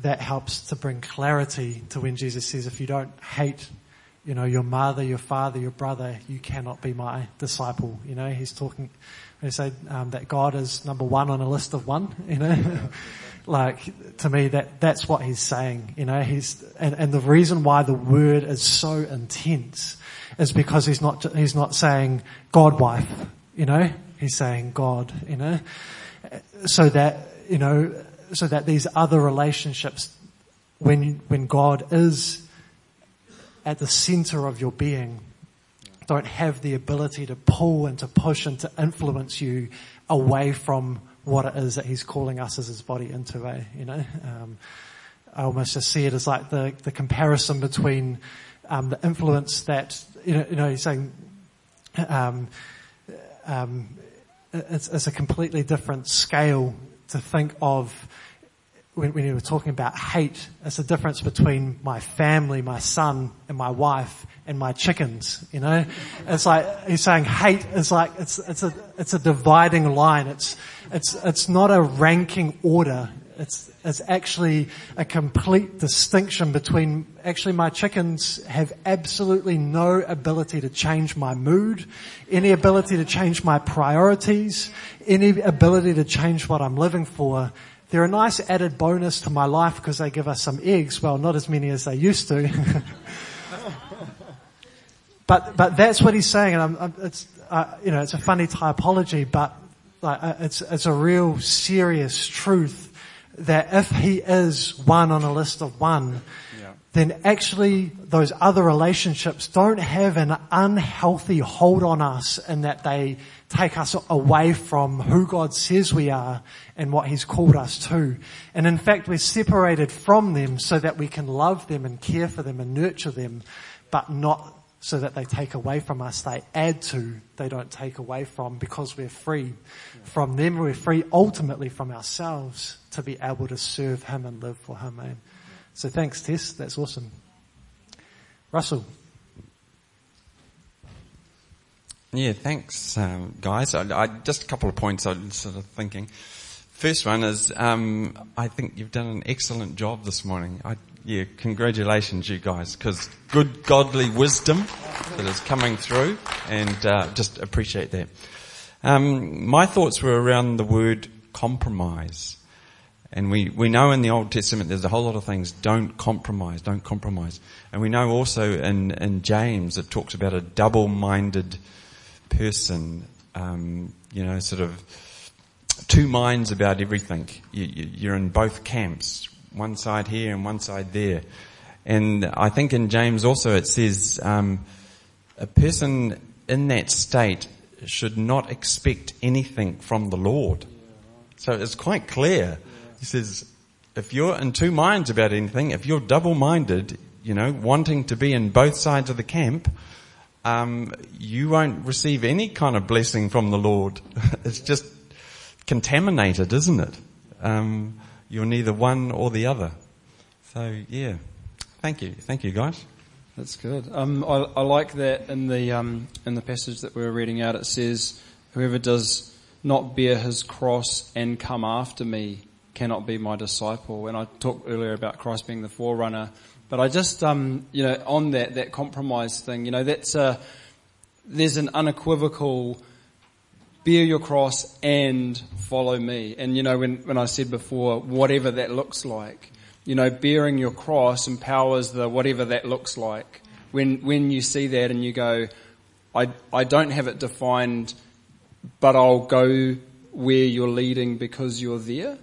that helps to bring clarity to when Jesus says, if you don't hate you know, your mother, your father, your brother, you cannot be my disciple. You know, he's talking, he say um, that God is number one on a list of one. You know, like to me that that's what he's saying. You know, he's and, and the reason why the word is so intense is because he's not he's not saying God wife. You know, he's saying God. You know, so that you know, so that these other relationships, when when God is at the center of your being don't have the ability to pull and to push and to influence you away from what it is that he's calling us as his body into, eh? You know, um, I almost just see it as like the, the comparison between, um, the influence that, you know, you know, he's saying, um, um, it's, it's a completely different scale to think of when, when you were talking about hate, it's the difference between my family, my son, and my wife, and my chickens. You know, it's like he's saying hate is like it's it's a it's a dividing line. It's it's it's not a ranking order. It's it's actually a complete distinction between actually my chickens have absolutely no ability to change my mood, any ability to change my priorities, any ability to change what I'm living for they're a nice added bonus to my life because they give us some eggs. Well, not as many as they used to. but, but that's what he's saying. And I'm, I'm, it's, uh, you know, it's a funny typology, but like, uh, it's, it's a real serious truth that if he is one on a list of one, yeah. then actually those other relationships don't have an unhealthy hold on us in that they take us away from who God says we are and what He's called us to. And in fact, we're separated from them so that we can love them and care for them and nurture them, but not so that they take away from us. They add to, they don't take away from because we're free from them. We're free ultimately from ourselves to be able to serve Him and live for Him. So thanks Tess, that's awesome. Russell. Yeah, thanks, um, guys. I, I, just a couple of points I'm sort of thinking. First one is, um, I think you've done an excellent job this morning. I, yeah, congratulations, you guys, because good godly wisdom that is coming through, and uh, just appreciate that. Um, my thoughts were around the word compromise. And we, we know in the Old Testament there's a whole lot of things, don't compromise, don't compromise. And we know also in, in James it talks about a double-minded person, um, you know, sort of two minds about everything. You, are in both camps, one side here and one side there. And I think in James also it says um, a person in that state should not expect anything from the Lord. So it's quite clear. He says, if you're in two minds about anything, if you're double-minded, you know, wanting to be in both sides of the camp, um, you won't receive any kind of blessing from the Lord. it's just contaminated, isn't it? Um, you're neither one or the other. So yeah, thank you, thank you, guys. That's good. Um, I, I, like that in the um, in the passage that we were reading out. It says, "Whoever does not bear his cross and come after me cannot be my disciple." And I talked earlier about Christ being the forerunner but I just, um, you know, on that, that compromise thing, you know, that's a, there's an unequivocal bear your cross and follow me. And you know, when, when I said before, whatever that looks like, you know, bearing your cross empowers the whatever that looks like. When, when you see that and you go, I, I don't have it defined, but I'll go where you're leading because you're there.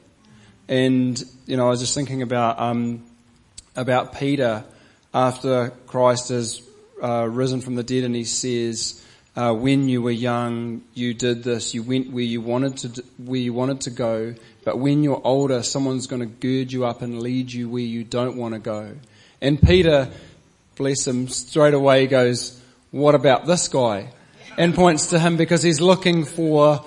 And, you know, I was just thinking about, um, about Peter after Christ has uh, risen from the dead and he says, uh, when you were young, you did this. You went where you wanted to, where you wanted to go. But when you're older, someone's going to gird you up and lead you where you don't want to go. And Peter, bless him, straight away goes, "What about this guy?" And points to him because he's looking for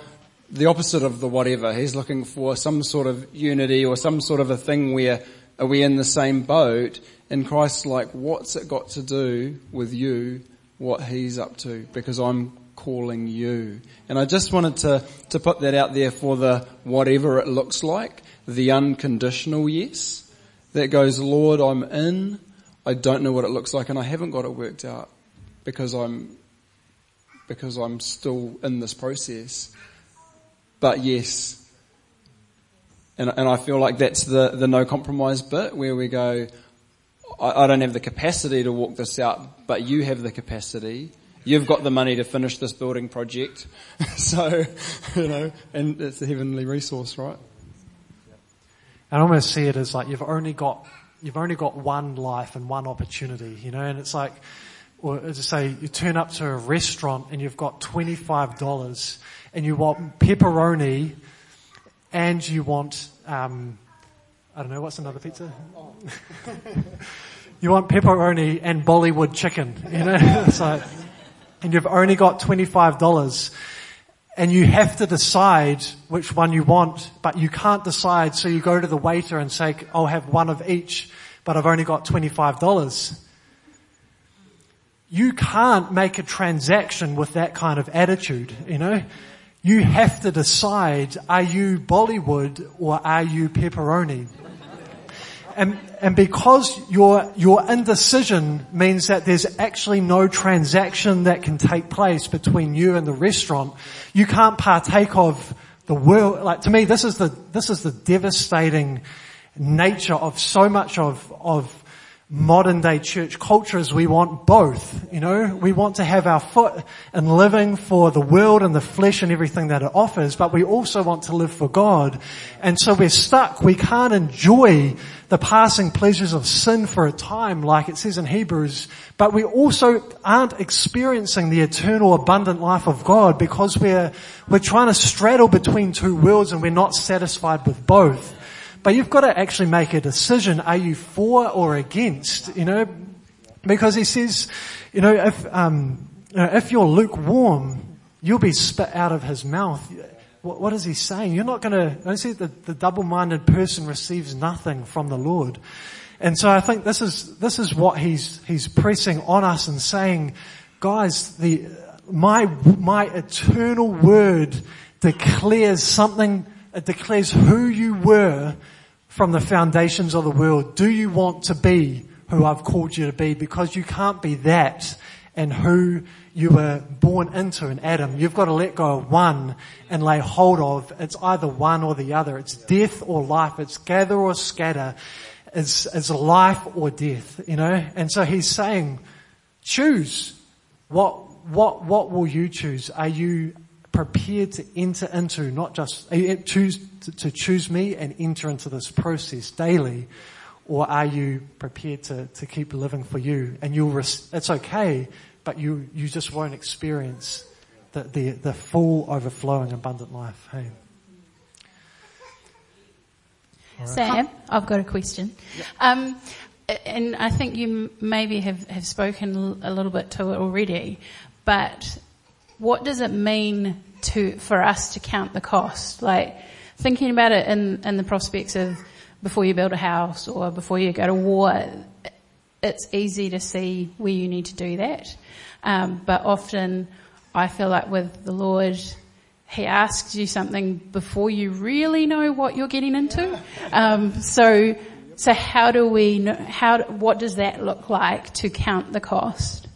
the opposite of the whatever. He's looking for some sort of unity or some sort of a thing where are we in the same boat? And Christ's like, what's it got to do with you, what he's up to? Because I'm calling you. And I just wanted to, to put that out there for the whatever it looks like, the unconditional yes that goes, Lord, I'm in. I don't know what it looks like and I haven't got it worked out because I'm, because I'm still in this process. But yes, and, and I feel like that's the, the no compromise bit where we go, I, I don't have the capacity to walk this out, but you have the capacity. You've got the money to finish this building project. so, you know, and it's a heavenly resource, right? I almost see it as like you've only got you've only got one life and one opportunity, you know, and it's like, or as I say, you turn up to a restaurant and you've got twenty five dollars and you want pepperoni and you want um, I don't know what's another pizza. you want pepperoni and Bollywood chicken, you know, like, and you've only got twenty five dollars and you have to decide which one you want, but you can't decide, so you go to the waiter and say, I'll have one of each, but I've only got $25. You can't make a transaction with that kind of attitude, you know? You have to decide, are you Bollywood or are you pepperoni? And, and because your, your indecision means that there's actually no transaction that can take place between you and the restaurant, you can't partake of the world. Like to me, this is the, this is the devastating nature of so much of, of modern day church culture is we want both, you know, we want to have our foot in living for the world and the flesh and everything that it offers, but we also want to live for God. And so we're stuck. We can't enjoy the passing pleasures of sin for a time, like it says in Hebrews, but we also aren't experiencing the eternal abundant life of God because we're, we're trying to straddle between two worlds and we're not satisfied with both. But you've got to actually make a decision. Are you for or against? You know, because he says, you know, if, um, you know, if you're lukewarm, you'll be spit out of his mouth. What, what is he saying? You're not going to, I see the, the double-minded person receives nothing from the Lord. And so I think this is, this is what he's, he's pressing on us and saying, guys, the, my, my eternal word declares something it declares who you were from the foundations of the world. Do you want to be who I've called you to be? Because you can't be that and who you were born into in Adam. You've got to let go of one and lay hold of. It's either one or the other. It's death or life. It's gather or scatter. It's, it's life or death, you know? And so he's saying, choose. What, what, what will you choose? Are you prepared to enter into, not just choose to choose me and enter into this process daily, or are you prepared to, to keep living for you? And you'll, it's okay, but you, you just won't experience the, the, the full overflowing abundant life. Hey. Right. Sam, I've got a question. Yep. Um, and I think you maybe have, have spoken a little bit to it already, but what does it mean to, for us to count the cost? Like, thinking about it in, in the prospects of before you build a house or before you go to war, it's easy to see where you need to do that. Um, but often I feel like with the Lord, He asks you something before you really know what you're getting into. Um, so, so how do we know, how, what does that look like to count the cost?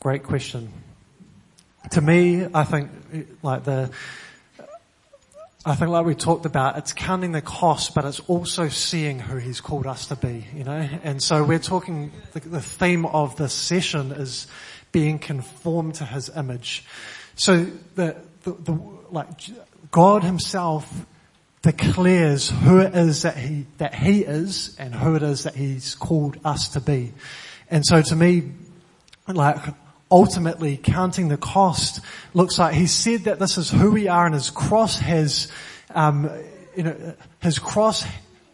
Great question to me, I think like the, I think like we talked about, it's counting the cost, but it's also seeing who he's called us to be, you know? And so we're talking, the, the theme of this session is being conformed to his image. So the, the, the, like, God himself declares who it is that he, that he is and who it is that he's called us to be. And so to me, like, ultimately counting the cost looks like. He said that this is who we are and his cross has, um, you know, his cross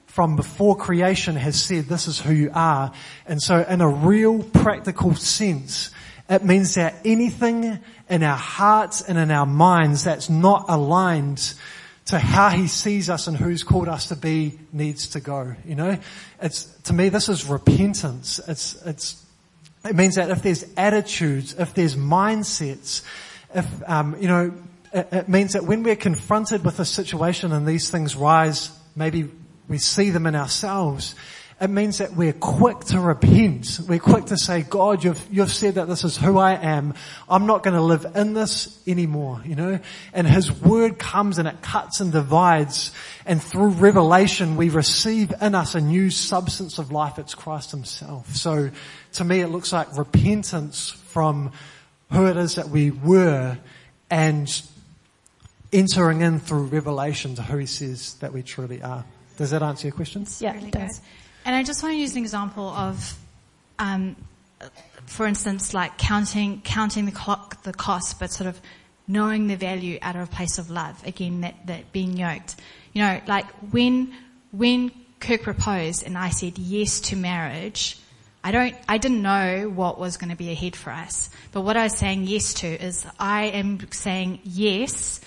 from before creation has said this is who you are. And so in a real practical sense, it means that anything in our hearts and in our minds that's not aligned to how he sees us and who's called us to be needs to go. You know, it's, to me, this is repentance. It's, it's it means that if there's attitudes, if there's mindsets, if, um, you know, it, it means that when we're confronted with a situation and these things rise, maybe we see them in ourselves, it means that we're quick to repent. We're quick to say, God, you've, you've said that this is who I am. I'm not going to live in this anymore, you know? And His Word comes and it cuts and divides. And through revelation, we receive in us a new substance of life. It's Christ Himself. So to me, it looks like repentance from who it is that we were and entering in through revelation to who He says that we truly are. Does that answer your questions? Yeah, really it does. good. And I just want to use an example of, um, for instance, like counting counting the clock, the cost, but sort of knowing the value out of a place of love. Again, that that being yoked. You know, like when when Kirk proposed and I said yes to marriage. I don't, I didn't know what was going to be ahead for us. But what I was saying yes to is I am saying yes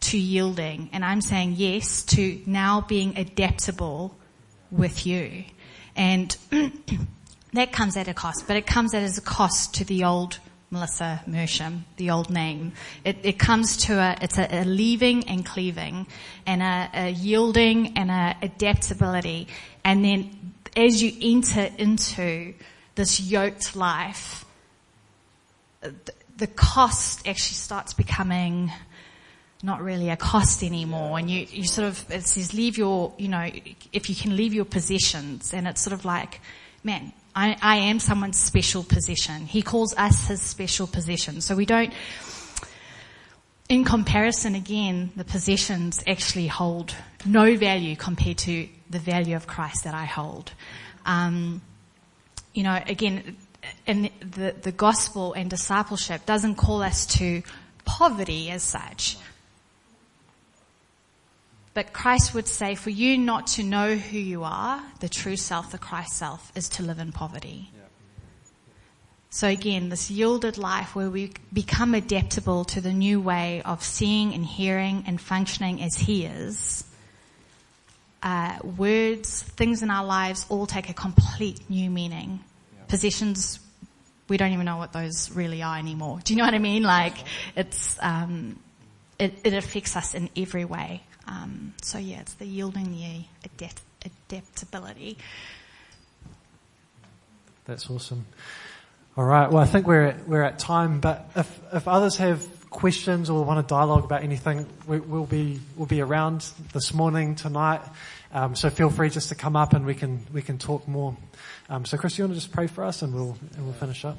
to yielding and I'm saying yes to now being adaptable with you. And that comes at a cost, but it comes at as a cost to the old Melissa Mersham, the old name. It, it comes to a, it's a, a leaving and cleaving and a, a yielding and a adaptability. And then as you enter into this yoked life, the, cost actually starts becoming not really a cost anymore. And you, you sort of, it says leave your, you know, if you can leave your possessions and it's sort of like, man, I, I am someone's special possession. He calls us his special possession. So we don't, in comparison again, the possessions actually hold no value compared to the value of Christ that I hold. Um, you know, again, and the, the gospel and discipleship doesn't call us to poverty as such. But Christ would say for you not to know who you are, the true self, the Christ self, is to live in poverty. So again, this yielded life where we become adaptable to the new way of seeing and hearing and functioning as He is. Uh, words, things in our lives all take a complete new meaning. Possessions, we don't even know what those really are anymore. Do you know what I mean? Like, it's, um, it, it affects us in every way. Um, so yeah, it's the yielding, the adapt- adaptability. That's awesome. All right. Well, I think we're at, we're at time, but if if others have questions or want to dialogue about anything, we, we'll be we'll be around this morning tonight. Um, so feel free just to come up and we can we can talk more. Um, so Chris, you want to just pray for us and we'll and we'll finish up.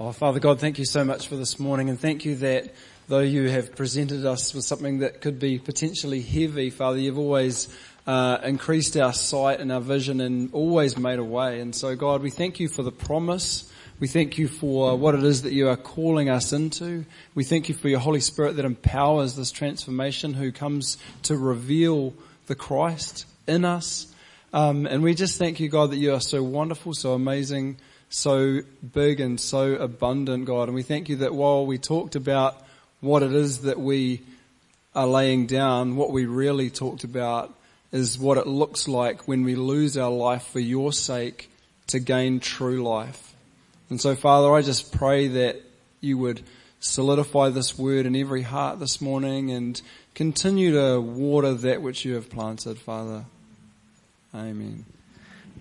Oh, Father God, thank you so much for this morning and thank you that though you have presented us with something that could be potentially heavy, Father, you've always uh, increased our sight and our vision and always made a way. And so God, we thank you for the promise. We thank you for what it is that you are calling us into. We thank you for your Holy Spirit that empowers this transformation who comes to reveal the Christ in us. Um, and we just thank you, God, that you are so wonderful, so amazing, so big and so abundant, God. And we thank you that while we talked about what it is that we are laying down, what we really talked about is what it looks like when we lose our life for your sake to gain true life. And so Father, I just pray that you would solidify this word in every heart this morning and continue to water that which you have planted, Father. Amen.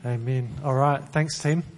Amen. All right. Thanks, team.